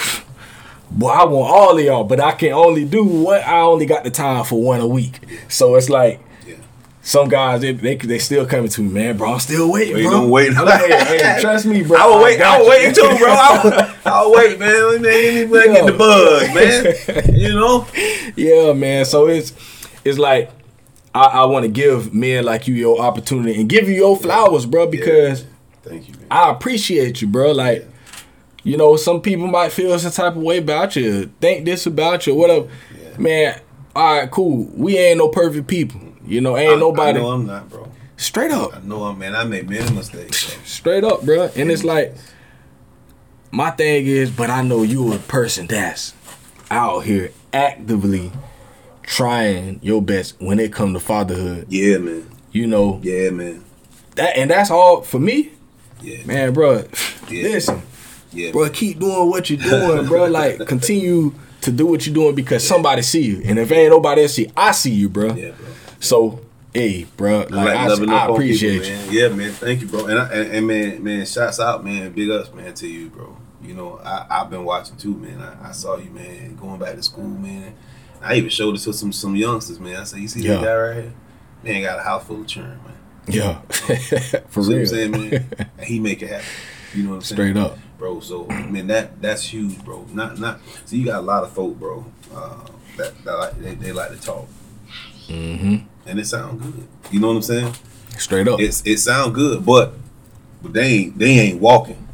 boy, I want all of y'all, but I can only do what I only got the time for one a week. So it's like. Some guys they they, they still coming to me, man, bro. I'm still waiting, Wait, bro. don't wait. I'm like, hey, hey, trust me, bro. I will wait. I will you. wait too, bro. I will, wait, man. Anybody get the bug, man. You know. yeah, man. So it's it's like I, I want to give men like you your opportunity and give you your flowers, bro, because Thank you, man. I appreciate you, bro. Like, you know, some people might feel some type of way about you, think this about you, whatever. Yeah. Man, all right, cool. We ain't no perfect people. You know, ain't I, nobody. I know I'm not, bro. straight up. I know I'm, man. I make many mistakes. Bro. Straight up, bro. And it's like, my thing is, but I know you a person that's out here actively trying your best when it come to fatherhood. Yeah, man. You know Yeah, man. that, and that's all for me, Yeah, man, bro. Yeah. Listen, yeah, bro, keep doing what you're doing, bro. Like, continue to do what you're doing because somebody see you, and if ain't nobody else see, I see you, bro. yeah, bro. So, hey, bro, like, I, I appreciate people, you. man. Yeah, man. Thank you, bro. And, I, and and man, man, shouts out, man. Big ups, man, to you, bro. You know, I I've been watching too, man. I, I saw you, man, going back to school, man. I even showed it to some some youngsters, man. I said, you see Yeah. this guy right here? Man, got a house full of churn, man. Yeah, for See what real. I'm saying, man? and he make it happen. You know what I'm saying? Straight up. bro. So man, that that's huge, bro. Not not. So you got a lot of folk, bro. Uh, that, that like, they, they like to talk, hmm and it sound good. You know what I'm saying? Straight up. It's it sound good, but but they ain't they ain't walking.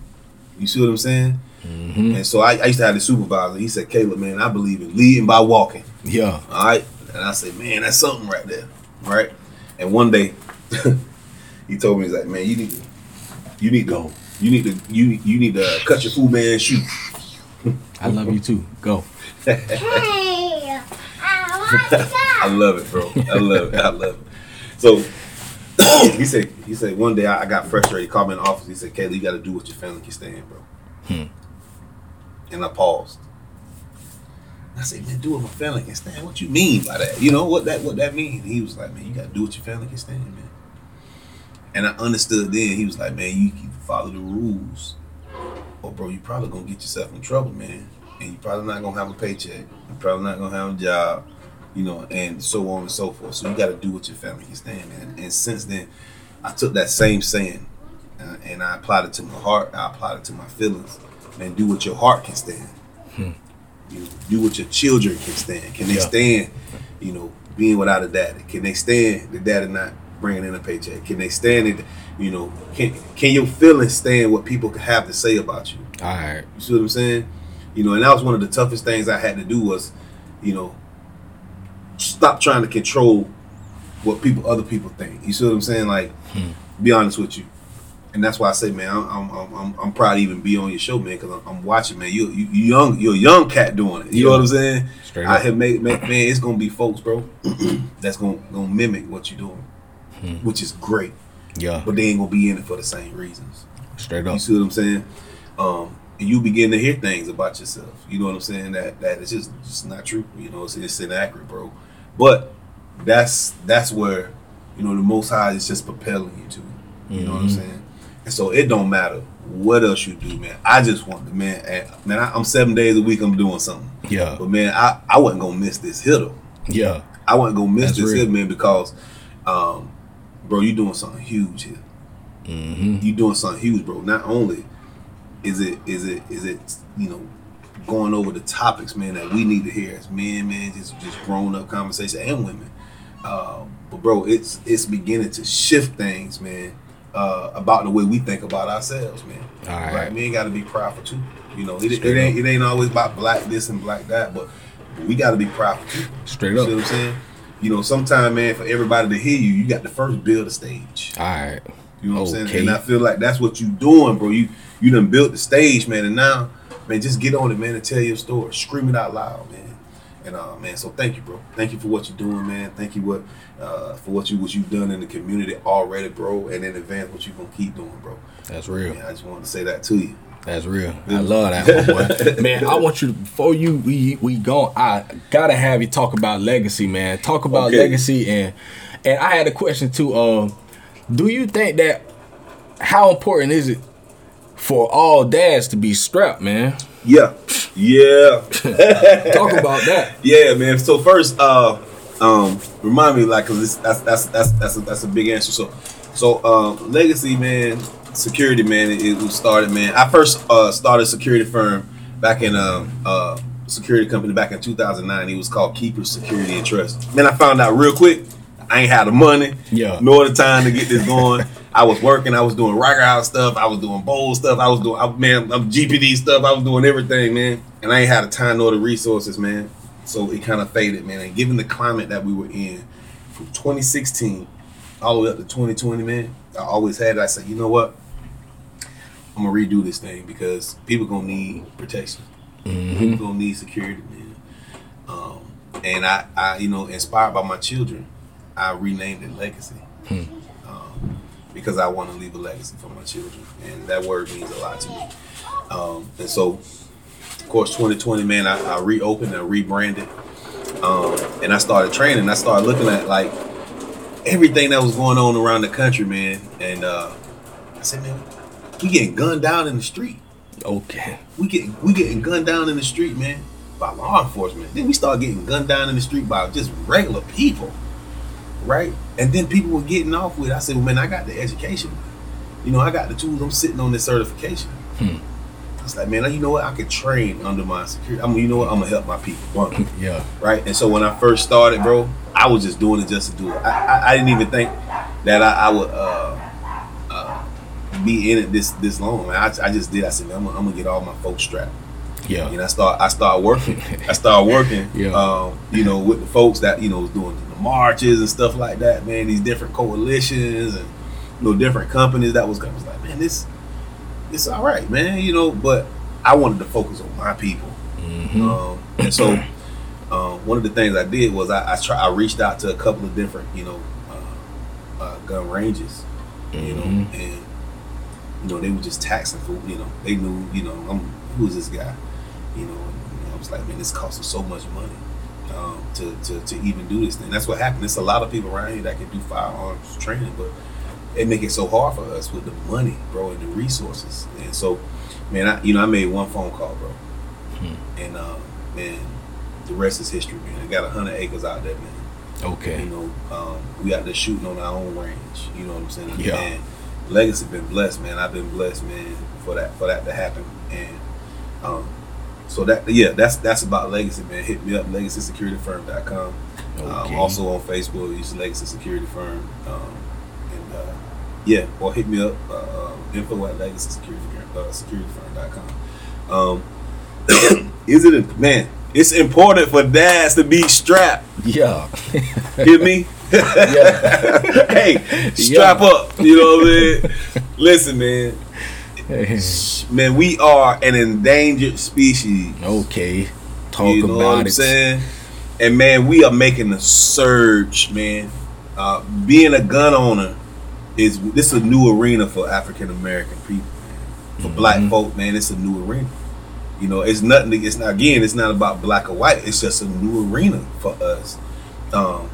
You see what I'm saying? hmm And so I, I used to have the supervisor. He said, "Caleb, man, I believe in leading by walking." Yeah. All right, and I said, "Man, that's something right there." Right. And one day, he told me, "He's like, man, you need to, you need to Go. you need to, you you need to cut your food man shoe." I love you too. Go. I love it, bro. I love it. I love it. So he said, he said one day I, got frustrated. He called me in the office. He said, "Caleb, you got to do what your family can stand, bro." Hmm. And I paused. I said, "Man, do what my family can stand. What you mean by that? You know what that what that mean?" He was like, "Man, you got to do what your family can stand, man." And I understood then. He was like, "Man, you can follow the rules, or bro, you probably gonna get yourself in trouble, man. And you probably not gonna have a paycheck. You're probably not gonna have a job." You know, and so on and so forth. So you got to do what your family can stand, man. And since then, I took that same saying uh, and I applied it to my heart. I applied it to my feelings. Man, do what your heart can stand. Hmm. You know, do what your children can stand. Can they Yeah. stand? You know, being without a daddy. Can they stand the daddy not bringing in a paycheck? Can they stand it? You know, can can your feelings stand what people have to say about you? All right. You see what I'm saying? You know, and that was one of the toughest things I had to do was, you know, stop trying to control what people other people think. You see what I'm saying? Like, Hmm. be honest with you, and that's why I say, man, I'm I'm I'm, I'm proud to even be on your show, man, because I'm, I'm watching, man. You you you young, you're a young cat doing it. You know what I'm saying? Straight I up. have made, man, man, it's gonna be folks, bro, that's gonna gonna mimic what you're doing, Hmm. which is great, Yeah, but they ain't gonna be in it for the same reasons. straight up. You see what I'm saying? Um, and you begin to hear things about yourself. You know what I'm saying? That that is just just not true. You know, it's, it's inaccurate, bro. But that's that's where you know the Most High is just propelling you to. You know what I'm Mhm. saying? And so it don't matter what else you do, man. I just want to, man. and- Man, I, I'm seven days a week. I'm doing something. Yeah, But man, I I wasn't gonna miss this hitter. yeah, I wasn't gonna miss That's this real. hit, man, because, um, bro, you doing something huge here hmm you doing something huge, bro. Not only is it is it is it you know going over the topics, man, that we need to hear as men, man, just just grown up conversation and women. Uh, but bro, it's it's beginning to shift things, man, uh, about the way we think about ourselves, man. All right. Right, men got to be proudful too. You know, it, it ain't it ain't always about black this and black that, but we got to be proudful too. straight up. You up. see what I'm saying? You know, sometimes, man, for everybody to hear you, you got to first build a stage. All right. You know what I'm saying? And I feel like that's what you doing, bro. You you done built the stage, man, and now, man, just get on it, man, and tell your story. Scream it out loud, man. And uh, man, so thank you, bro. Thank you for what you're doing, man. Thank you what uh, for what you what you've done in the community already, bro. And in advance, what you're gonna keep doing, bro. That's real. Man, I just wanted to say that to you. That's real. I love that one, boy. man, I want you to, before you we we go. I gotta have you talk about legacy, man. Talk about Okay. legacy and and I had a question too. Um, do you think that how important is it for all dads to be strapped, man? Yeah, yeah. Talk about that. Yeah, man. So first, uh, um, remind me, like, cause that's that's that's that's a, that's a big answer. So, so um, legacy, man, security, man, it, it was started, man. I first uh started a security firm back in um uh security company back in 2009. It was called Keeper Security and Trust. Man, I found out real quick. I ain't had the money, Yeah. nor the time to get this going. I was working. I was doing Reichert House stuff. I was doing bowl stuff. I was doing, I, man, I'm GPD stuff. I was doing everything, man. And I ain't had the time nor the resources, man. So it kind of faded, man. And given the climate that we were in from 2016 all the way up to 2020, man, I always had it. I said, you know what? I'm gonna redo this thing because people gonna need protection. Mm-hmm. People gonna need security, man. Um, and I, I, you know, inspired by my children, I renamed it Legacy Hmm. Because I want to leave a legacy for my children, and that word means a lot to me. Um, and so, of course, 2020, man, I, I reopened and rebranded, um, and I started training. I started looking at like everything that was going on around the country, man, and uh, I said, man, we getting gunned down in the street. Okay. We get we getting gunned down in the street, man, by law enforcement. Then we start getting gunned down in the street by just regular people, right? And then people were getting off with. it. I said, well, man, I got the education. You know, I got the tools. I'm sitting on this certification. Hmm. was like, man, you know what? I could train under my security. I mean, you know what? I'm gonna help my people. One, Yeah. right? And so when I first started, bro, I was just doing it just to do it. I, I, I didn't even think that I, I would uh, uh, be in it this this long. Man, I, I just did. I said, man, I'm, gonna- I'm gonna get all my folks strapped. Yeah. And I start I started working. I started working. Yeah. Um, you know, with the folks that you know was doing marches and stuff like that. Man, these different coalitions and you know different companies that was. I was like, man, this it's all right, man. You know, but I wanted to focus on my people. Mm-hmm. Um, and so, um, one of the things I did was I, I try I reached out to a couple of different, you know, uh, uh, gun ranges, you know, Mhm. and you know they were just taxing for, you know, they knew, you know, I'm who's this guy, you know, and I was like, man, this costs us so much money um, to, to to even do this thing. That's what happened. There's a lot of people around here that can do firearms training, but they make it so hard for us with the money, bro, and the resources. And so, man, I you know I made one phone call, bro, Hmm. and uh, man, the rest is history, man. I got hundred acres out there, man. Okay. You know, um, we out there shooting on our own range. You know what I'm saying? Yeah. And Legacy been blessed, man. I've been blessed, man, for that for that to happen. And um, so that yeah, that's that's about Legacy, man. Hit me up, legacysecurityfirm.com. Okay. Um, also on Facebook, use Legacy Security Firm. Um, and uh, yeah, or hit me up, uh, info at legacysecurityfirm, uh. Um, is it a, man? It's important for dads to be strapped. Yeah. Hear me? yeah. hey, strap up. You know what I mean? Listen, man. Man, we are an endangered species. okay. Talk you know about what I'm it. saying? And man, we are making a surge, man. Uh, being a gun owner is this is a new arena for African American people. For black Mhm. folk, man, it's a new arena. You know, it's nothing. It's not again. It's not about black or white. It's just a new arena for us. Um,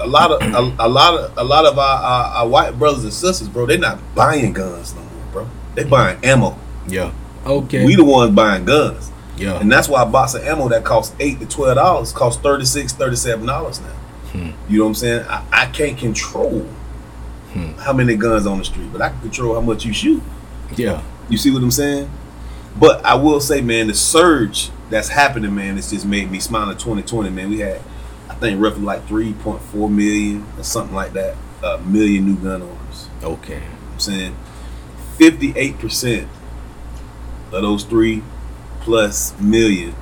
a lot of a, a lot of a lot of our, our, our white brothers and sisters, bro, they're not buying guns no. They buying ammo. Yeah. Okay. We the ones buying guns. yeah. And that's why a box of ammo that costs eight to twelve dollars costs 36 37 dollars now. Hmm. You know what I'm saying? I, I can't control Hmm. how many guns on the street, but I can control how much you shoot. yeah. You see what I'm saying? But I will say, man, the surge that's happening, man, it's just made me smile in 2020, man. We had, I think, roughly like 3.4 million or something like that, a million new gun owners. Okay. You know what I'm saying 58% of those three plus million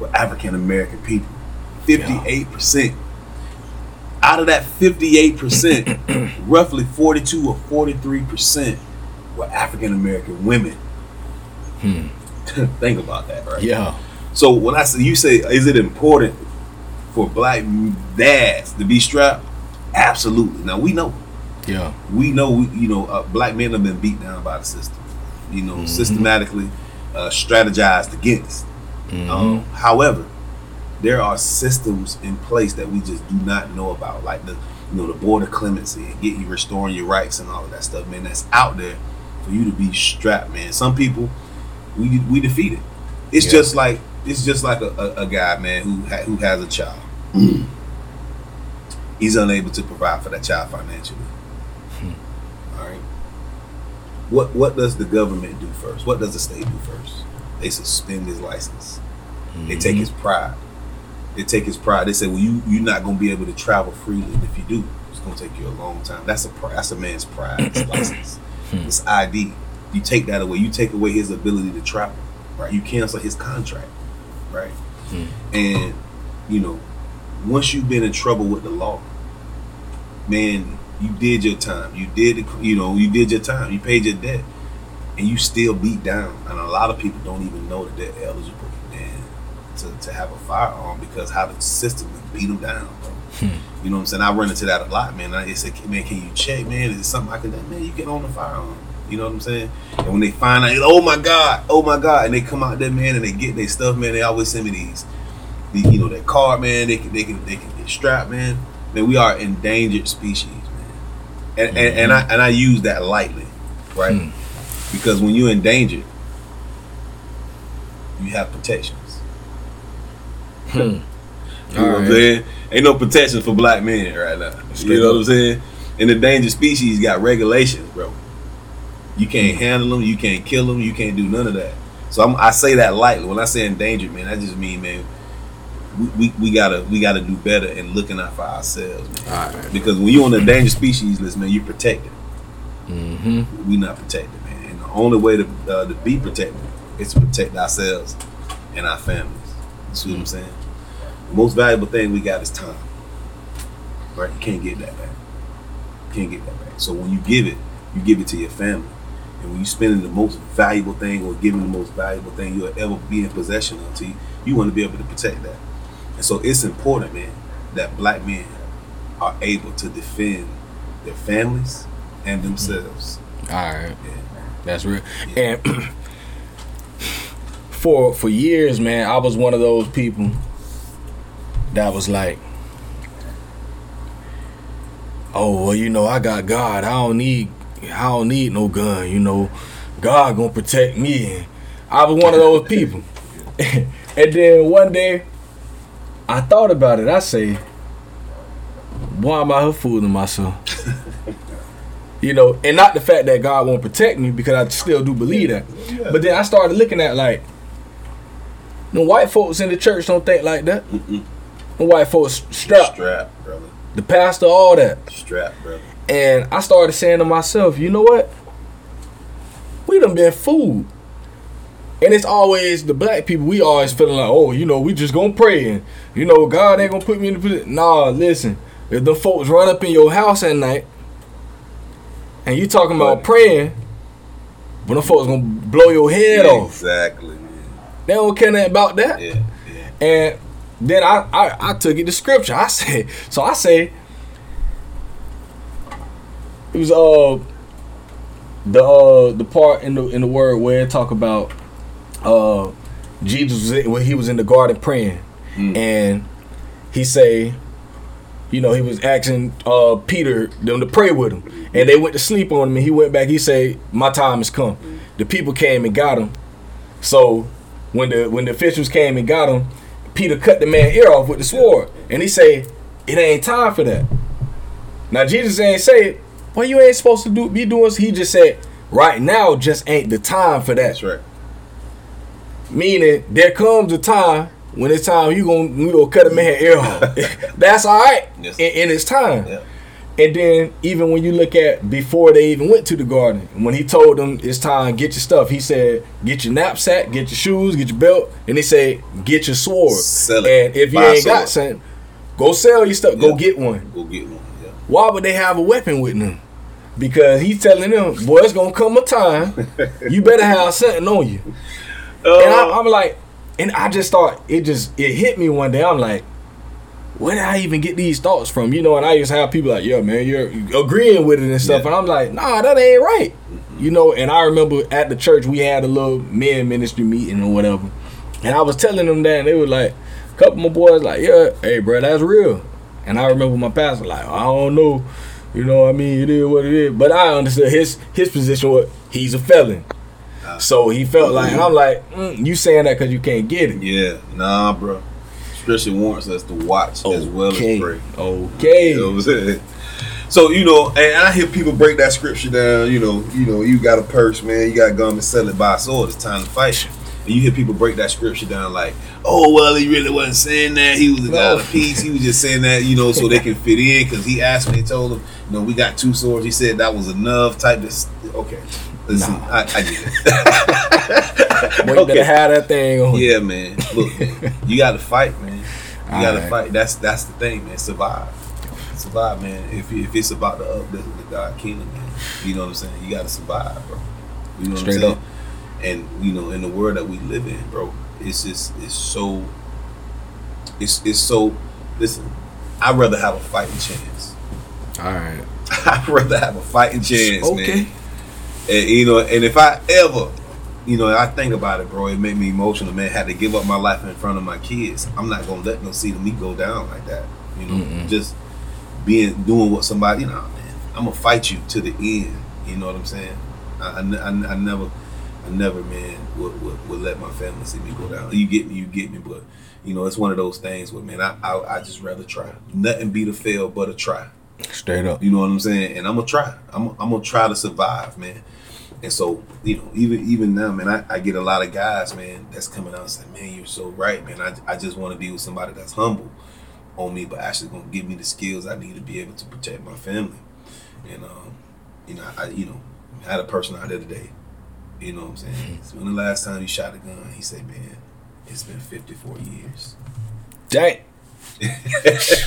were African American people. 58%. Out of that 58%, roughly 42 or 43% were African American women. Hmm. Think about that, right? Yeah. So when I say you say, is it important for black dads to be strapped? Absolutely. Now we know Yeah. we know we, you know uh, black men have been beat down by the system you know Mhm. systematically uh, strategized against Mhm. um, however there are systems in place that we just do not know about like the you know the border clemency and get you restoring your rights and all of that stuff man that's out there for you to be strapped man some people we we defeated it's Yeah. just like it's just like a, a, a guy man who ha- who has a child he's unable to provide for that child financially. What what does the government do first? What does the state do first? They suspend his license. They take Mhm. his pride. They take his pride. They say, "Well, you you're not going to be able to travel freely, and if you do, it's going to take you a long time." That's a that's a man's pride. His license, Hmm. his ID. You take that away. You take away his ability to travel. Right. You cancel his contract. Right. Hmm. And you know, once you've been in trouble with the law, man, you did your time. You did, the- you know, you did your time. You paid your debt, and you still beat down. And a lot of people don't even know that they're eligible, man, to, to have a firearm because how the system beat them down. Hmm. You know what I'm saying? I run into that a lot, man. I say, man, can you check, man? Is it something I can do? Man, you get on the firearm. You know what I'm saying? And when they find out, oh my God, oh my God, and they come out there, man, and they get their stuff, man, they always send me these, the, you know, that card, man. They can, they can, they can get strapped, man. Man, we are endangered species. And, and, and I and I use that lightly, right? Hmm. Because when you're endangered, you have protections. Hmm. You know what I'm saying? Ain't no protection for black men right now. Straight you know up. what I'm saying? And the endangered species got regulations, bro. You can't handle them. You can't kill them. You can't do none of that. So I'm, I say that lightly. When I say endangered, man, I just mean, man, we, we, we gotta we gotta do better in looking out for ourselves, man. Because when you're on the endangered species list, man, you're protected. Mm-hmm. We not protected, man. And the only way to uh, to be protected is to protect ourselves and our families. You see what I'm saying? The most valuable thing we got is time. Right? You can't get that back. You can't get that back. So when you give it, you give it to your family. And when you're spending the most valuable thing or giving the most valuable thing you'll ever be in possession of to you, you want to be able to protect that. And so it's important, man, that black men are able to defend their families and mm-hmm. themselves. Alright. Yeah. That's real. And for for years, man, I was one of those people that was like, "Oh, well, you know, I got God. I don't need, I don't need no gun. You know, God gonna protect me." I was one of those people. and then one day, I thought about it. I say, "Why am I here fooling myself?" You know, and not the fact that God won't protect me because I still do believe that. But then I started looking at like, the white folks in the church don't think like that. Mm-mm. The white folks strapped, Strap, brother. the pastor, all that. Strap, brother. And I started saying to myself, you know what? We done been fooled. And it's always the black people, we always feeling like, oh, you know, we just gonna pray and, you know, God ain't gonna put me in the position. Nah, listen. if the folks run up in your house at night and you talking about praying, but them folks gonna blow your head Yeah, off. Exactly, man. They don't care nothing about that. Yeah, yeah. And then I, I I took it to scripture. I say so I say it was uh the uh the part in the in the word where it talk about uh Jesus was in, when he was in the garden praying. Mm. and he say you know he was asking uh Peter them to pray with him. And they went to sleep on him and he went back. He say my time has come. The people came and got him. So when the when the officials came and got him Peter cut the man ear off with the sword. And he say it ain't time for that. Now Jesus ain't say well you ain't supposed to do be doing? He just said right now just ain't the time for that. That's right. Meaning there comes a time when it's time you gonna you gonna cut a man ear off. That's all right Yes. in, in its time. Yeah. And then even when you look at before they even went to the garden, when he told them it's time, get your stuff. He said, get your knapsack, get your shoes, get your belt, and they say, get your sword. Sell it. And if you Buy ain't got something, go sell your stuff. Go get one. Go get one. Yeah. Why would they have a weapon with them? Because he's telling them, boy, it's gonna come a time. You better have something on you. And Uh, I, I'm like, and I just thought it just it hit me one day. I'm like, where did I even get these thoughts from? You know, and I used to have people like, yeah, man, you're agreeing with it and stuff. Yeah. And I'm like, nah, that ain't right. You know, and I remember at the church we had a little men ministry meeting or whatever. And I was telling them that and they were like, a couple of my boys like, yeah, hey bro, that's real. And I remember my pastor like, I don't know. You know what I mean? It is what it is. But I understood his his position was he's a felon. So he felt like, and I'm like, mm, you saying that because you can't get it. Yeah, nah, bro. Scripture warrants us to watch as well as pray. Okay. You know what I'm saying? So you know, and I hear people break that scripture down. You know, you know, you got a purse, man. You got to go and sell it by a sword. It's time to fight. You. And you hear people break that scripture down like, oh well, he really wasn't saying that. He was a No. of peace. He was just saying that, you know, so they can fit in. Because he asked me, they told him, you know, we got two swords. He said that was enough. Type this. Okay, listen, Nah. I, I get it. Boy, you better have that thing on. Yeah, man. Look, man, you got to fight, man. You got to Alright. fight. That's that's the thing, man. Survive, survive, man. If if it's about the uplift of the God kingdom, man, you know what I'm saying. You got to survive, bro. You know what I'm saying. up. And you know, in the world that we live in, bro, it's just it's so. It's it's so. Listen, I'd rather have a fighting chance. All right. I'd rather have a fighting chance, Okay. man. And you know, and if I ever, you know, I think about it, bro, it made me emotional, man. Had to give up my life in front of my kids. I'm not gonna let them see me go down like that. You know, Mm-mm. just being doing what somebody, you know, man. I'm gonna fight you to the end. You know what I'm saying? I, I, I, I never, I never, man, would, would, would let my family see me go down. You get me, you get me, but you know, it's one of those things where, man, I, I, I just rather try. Nothing beat a fail but a try. Straight up. You know what I'm saying? And I'm gonna try. I'm, I'm gonna try to survive, man. And so, you know, even even now, man, I, I get a lot of guys, man, that's coming out and saying, "Man, you're so right, man. I, I just want to be with somebody that's humble on me, but actually gonna give me the skills I need to be able to protect my family." And um, you know, I you know, I had a person out there today. You know what I'm saying? So when the last time you shot a gun? He said, "Man, it's been 54 years." Dang. it's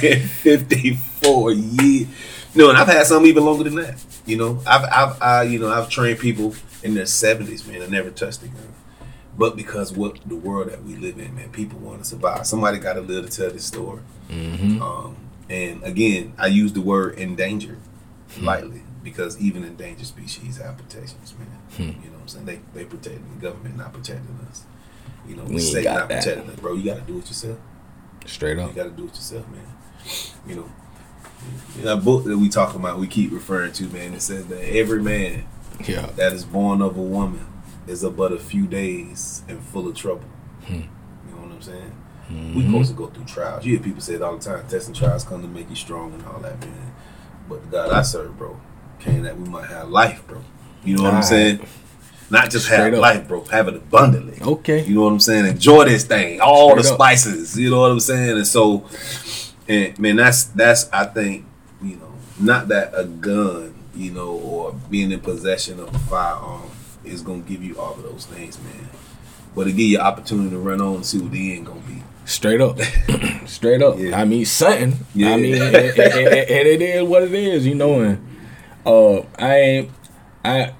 been 54 years. No, and I've had some even longer than that. You know, I've, I've, I, you know, I've trained people in their 70s, man. I never touched a gun. But because what the world that we live in, man, people want to survive. Somebody got to live to tell this story. Mm-hmm. Um, and again, I use the word endangered lightly because even endangered species have protections, man. Hmm. You know what I'm saying? They they protecting the government, not protecting us. You know, We ain't got not that. protecting us, bro. You got to do it yourself. Straight up, You got to do it yourself, man. You know, that book that we talk about, we keep referring to, man. It says that every man Yeah. that is born of a woman is of but a few days and full of trouble. Hmm. You know what I'm saying? We Mhm. supposed to go through trials. You hear people say it all the time. Tests and trials come to make you strong and all that, man. But the God I serve, bro, came that we might have life, bro. You know what I'm Alright. saying? Not just have up. life, bro. Have it abundantly. Okay. You know what I'm saying? Enjoy this thing, all Straight the up. spices. You know what I'm saying? And so, and man, that's that's I think you know not that a gun, you know, or being in possession of a firearm is gonna give you all of those things, man. But it give you opportunity to run on and see what the end gonna be. Straight up, straight up. Yeah. I mean, something. Yeah. I mean, and, and- and- and it is what it is, you know. And uh, I ain't, I,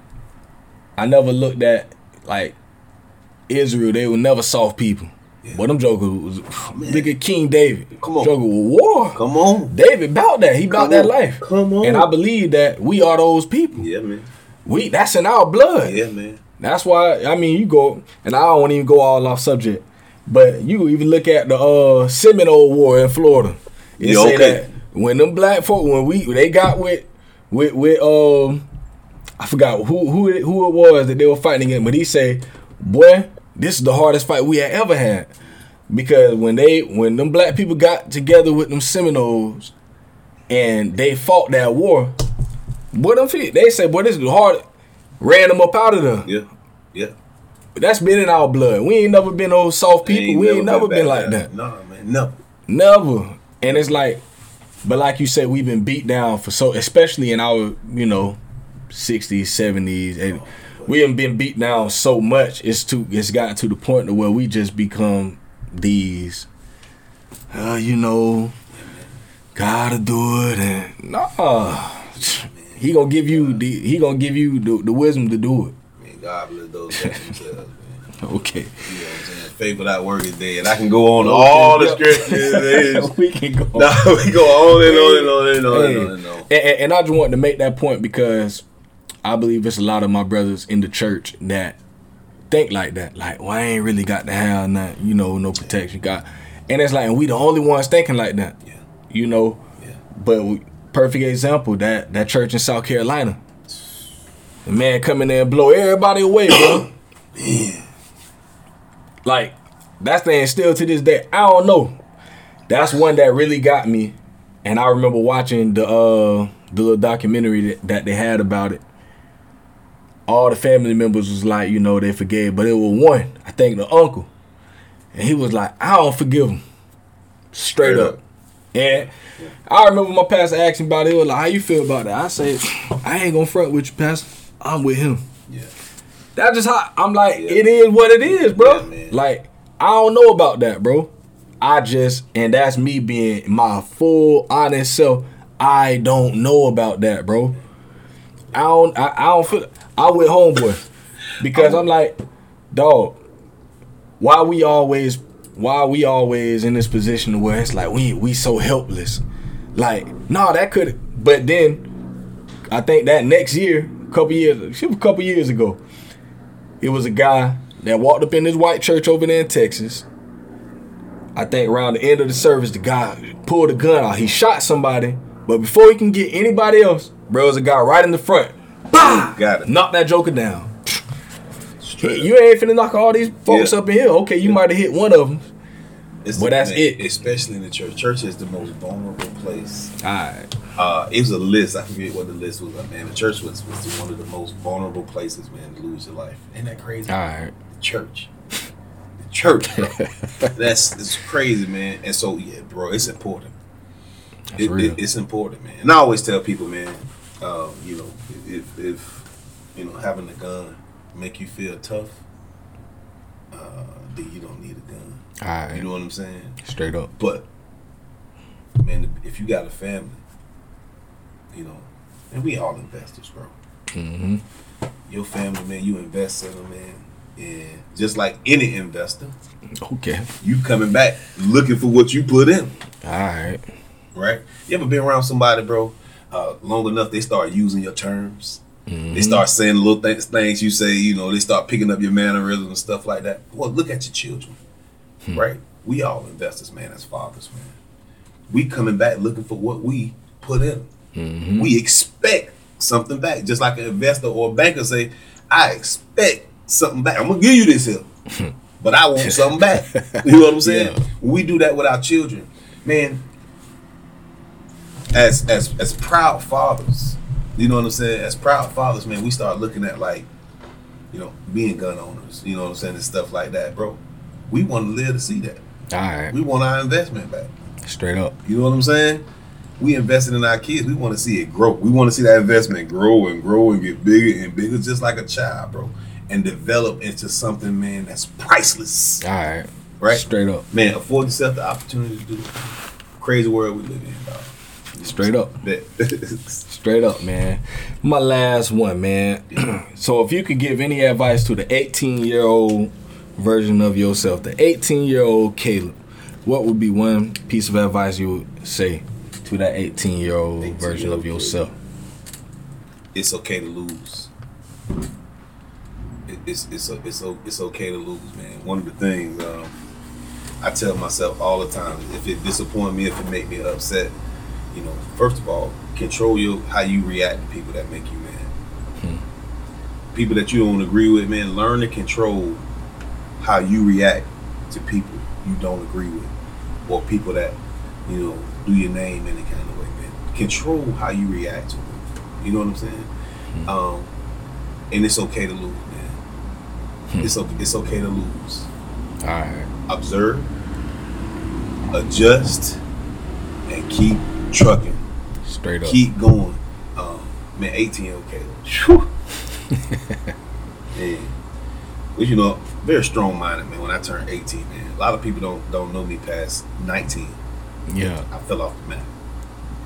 I never looked at like Israel. They were never soft people. Yeah. But them jokers was man. look at King David. Come on. Joker was war. Come on. David bout that. He bout that life. Come on. And I believe that we are those people. Yeah, man. We that's in our blood. Yeah, man. That's why I mean you go and I don't want to even go all off subject, but you even look at the uh Seminole War in Florida. You Yeah, say okay. that when them black folk when we they got with with with um I forgot who who it, who it was that they were fighting against, but he said, "Boy, this is the hardest fight we had ever had." Because when they when them black people got together with them Seminoles and they fought that war, boy, them fe- they said, "Boy, this is the hard." Ran them up out of there. Yeah. Yeah. But That's been in our blood. We ain't never been those soft people. we ain't never been, back like that. Nah, man. No. Never. And it's like, but like you said, we've been beat down for so, especially in our, you know, 60s, 70s, and we have been beat down so much. It's to it's gotten to the point to where we just become these, uh, you know, gotta do it, and nah. He gonna give you the he gonna give you the, the wisdom to do it. Man, God bless those themselves, man. Okay. You know what I'm saying? Faith without work is dead. I can go on all the scriptures. we can go. no, we go on and on and on and on Hey. and on and on. And- and I just wanted to make that point because I believe it's a lot of my brothers in the church that think like that. Like, well, I ain't really got to have nothing, you know, no protection. Got, and it's like, and we the only ones thinking like that, Yeah. you know. Yeah. But we, perfect example that that church in South Carolina, the man come in there and blow everybody away, bro. Like that's thing still to this day. I don't know. That's one that really got me, and I remember watching the uh the little documentary that, that they had about it. All the family members was like, you know, they forgave, but it was one. I think the uncle, and he was like, I don't forgive him, straight Straight up. up. And I remember my pastor asking about it. He was like, "How you feel about that?" I said, "I ain't gonna front with you, pastor. I'm with him." Yeah. That's just how I'm like. Yeah. It is what it is, bro. Yeah, like I don't know about that, bro. I just and that's me being my full honest self. I don't know about that, bro. I don't. I, I don't feel. I with homeboy because I'm like, dog. Why we always? Why we always in this position where it's like we we so helpless? Like, no, that could. But then, I think that next year, couple years, a couple years ago, it was a guy that walked up in this white church over there in Texas. I think around the end of the service, the guy pulled a gun out. He shot somebody, but before he can get anybody else, bro, was a guy right in the front. Bah! Got it. Knock that joker down. Straight. You ain't finna knock all these folks Yeah. up in here. Okay, you might have hit one of them. It's Well, that's it. Especially in the church. Church is the most vulnerable place. All right. Uh, it was a list. I forget what the list was. But man, the church was, was one of the most vulnerable places, man, to lose your life. Ain't that crazy? All right. The church. The church. bro. That's it's crazy, man. And so yeah, bro, it's important. It- it- it's important, man. And I always tell people, man, um, you know, if if you know having a gun make you feel tough, uh, then you don't need a gun. All right. You know what I'm saying? Straight up. But man, if you got a family, you know, and we all investors, bro. Mm-hmm. Your family, man, you invest in them, man. And just like any investor, Okay. you coming back looking for what you put in, All right. right? You ever been around somebody, bro, uh, long enough they start using your terms? They start saying little things, things you say, you know, they start picking up your mannerisms and stuff like that. Well, look at your children, right? We all investors, man, as fathers, man. We coming back looking for what we put in. Mm-hmm. We expect something back, just like an investor or a banker say, I expect something back. I'm gonna give you this here, but I want something back. You know what I'm saying? Yeah. We do that with our children, man. As as as proud fathers, you know what I'm saying? As proud fathers, man, we start looking at like, you know, being gun owners. You know what I'm saying, and stuff like that, bro. We want to live to see that. All right. We want our investment back. Straight up. You know what I'm saying? We invested in our kids. We want to see it grow. We want to see that investment grow and grow and get bigger and bigger, just like a child, bro, and develop into something, man, that's priceless, All right. right? Straight up. Man, afford yourself the opportunity to do it. Crazy world we live in, dog. Straight up. Straight up, man. My last one, man. so if you could give any advice to the 18 year old version of yourself, the 18 year old Caleb, what would be one piece of advice you would say to that 18 year old version of yourself? it's okay to lose. It's it's it's it's okay to lose, man. One of the things um, I tell myself all the time if it disappoint me, if it make me upset, you know, first of all, control your how you react to people that make you mad. Hmm. People that you don't agree with, man, learn to control how you react to people you don't agree with, or people that you know do your name any kind of way, man. Control how you react to them. You know what I'm saying? Hmm. Um, and it's okay to lose, man. Hmm. It's okay. It's okay to lose. All right. Observe, adjust, and keep trucking. Straight up. Keep going. Um, man, 18 year old Caleb. Man, but you know, very strong minded, man. When I turned 18, man, a lot of people don't don't know me past 19. Yeah. I fell off the map.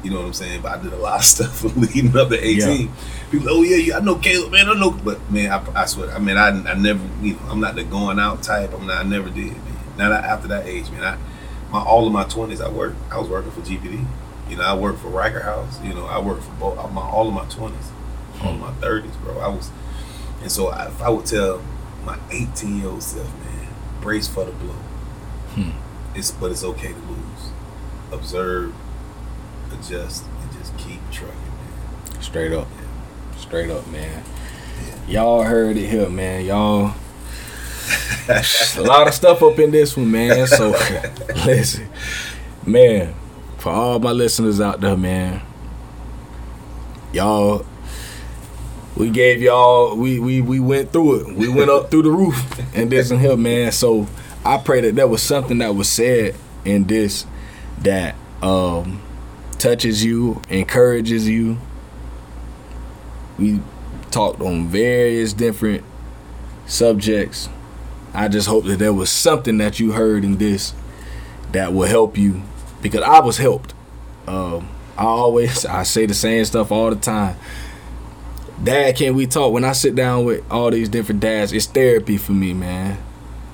You know what I'm saying? But I did a lot of stuff leading up to 18. People, oh yeah, yeah, I know Caleb, man, I know. But man, I, I swear, I mean, I, I never, you know, I'm not the going out type. I'm not, I never did, man. Now that after that age, man, I, my all of my 20s, I worked. I was working for GPD. You know, I worked for Reichert House. You know, I worked for both. My all of my 20s, all of my 30s, bro. I was, and so I, if I would tell my 18 year old self, man, brace for the blow. Hmm. It's but it's okay to lose. Observe, adjust, and just keep trucking, man. Straight up. Straight up, man. Y'all heard it here, man. Y'all. a lot of stuff up in this one, man. So listen, man. For all my listeners out there, man. Y'all. We gave y'all. We we we went through it. We went up through the roof and this and here, man. So I pray that there was something that was said in this that um touches you, encourages you, we talked on various different subjects. I just hope that there was something that you heard in this that will help you because I was helped. Um, I always I say the same stuff all the time. Dad, can we talk? When I sit down with all these different dads, it's therapy for me, man.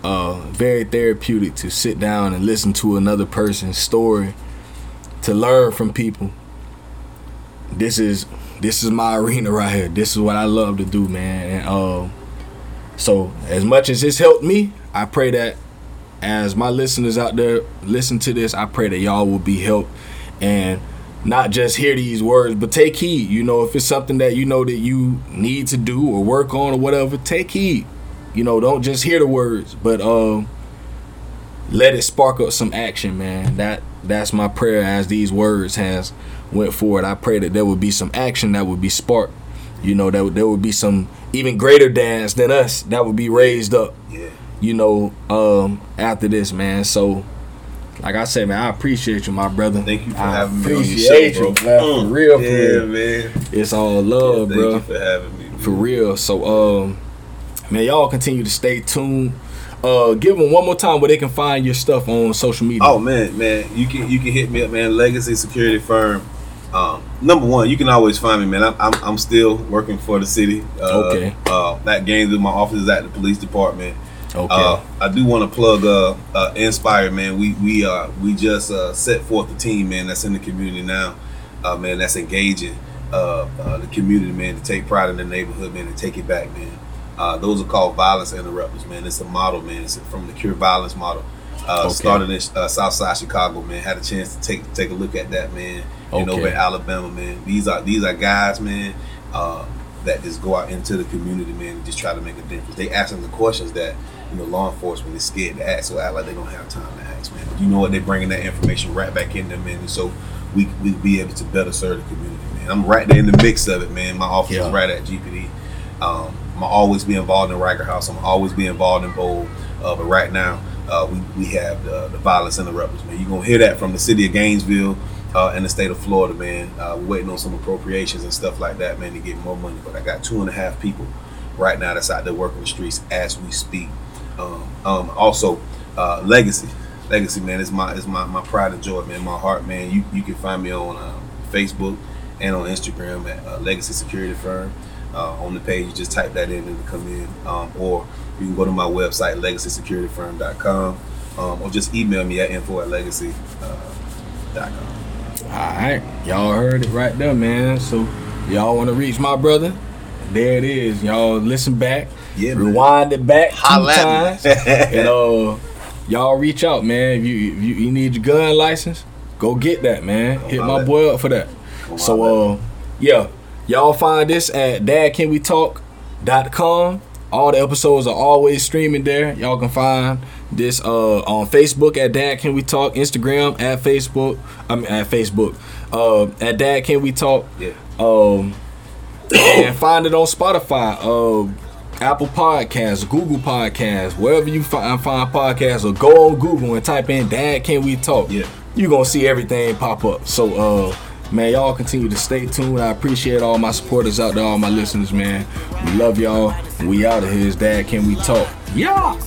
Uh, very therapeutic to sit down and listen to another person's story, to learn from people. This is this is my arena right here. This is what I love to do, man. And um, so as much as it's helped me, I pray that as my listeners out there listen to this, I pray that y'all will be helped and not just hear these words, but take heed. You know, if it's something that you know that you need to do or work on or whatever, take heed. You know, don't just hear the words, but um, let it spark up some action, man. That that's my prayer as these words has went forward. I pray that there would be some action that would be sparked. You know, that there would be some even greater dads than us that would be raised up. Yeah. You know, um, after this, man. So, like I said, man, I appreciate you, my brother. Thank you for I having me on your appreciate show, you, bro. man, for Mm. real, for yeah, real. man. It's all love, Thank bro you for having me. man. for real. So, um, man, y'all continue to stay tuned. Uh, give them one more time where they can find your stuff on social media. Oh man, man, you can you can hit me up, man. Legacy Security Firm. Um, number one, you can always find me, man. I'm I'm, I'm still working for the city. Uh, Okay. Uh, that games with my office is at the police department. Okay. Uh, I do want to plug uh, uh, Inspire, man. We we uh we just uh, set forth a team, man. That's in the community now, uh, man. That's engaging uh, uh, the community, man, to take pride in the neighborhood, man, and take it back, man. Uh, those are called violence interrupters, man. It's a model, man. It's from the Cure Violence model. Uh, Okay. Started in Southside Chicago, man. Had a chance to take take a look at that, man. And Okay. over in Alabama, man. These are these are guys, man. Uh, that just go out into the community, man, and just try to make a difference. They asking the questions that you know law enforcement is scared to ask, so act like they don't have time to ask, man. But you know what? They're bringing that information right back in them, man, and so we we be able to better serve the community, man. I'm right there in the mix of it, man. My office Yeah. is right at GPD. Um, I'm always be involved in Reichert House. I'm always be involved in Bowl. Uh, but right now, uh, we, we have the, the violence interrupters, man. You're going to hear that from the city of Gainesville uh, and the state of Florida, man. Uh, we're waiting on some appropriations and stuff like that, man, to get more money. But I got two and a half people right now that's out there working the streets as we speak. Um, um, also, uh, Legacy. Legacy, man, is my is my, my pride and joy, man. My heart, man. You you can find me on uh, Facebook and on Instagram at uh, Legacy Security Firm. Uh, on the page, you just type that in and it'll come in, um, or you can go to my website legacysecurityfirm.com, um, or just email me at info at legacy.com. All right, y'all heard it right there, man. So y'all want to reach my brother? There it is. Y'all listen back, Yeah, man. rewind it back two Holla at times, and uh, y'all reach out, man. If you, if you you need your gun license, go get that, man. Hit my boy up for that. So uh, yeah, y'all find this at dadcanwetalk.com. All the episodes are always streaming there. Y'all can find this uh on Facebook at Dad Can We Talk, Instagram at Facebook. I mean at Facebook. Uh at Dad Can We Talk. Yeah. Um and find it on Spotify, uh Apple Podcasts, Google Podcasts, wherever you find find podcasts, or go on Google and type in Dad Can We Talk. Yeah. you gonna see everything pop up. So uh man, y'all continue to stay tuned. I appreciate all my supporters out there, all my listeners, man. We love y'all. We out of here. Dad, can we talk? Yeah.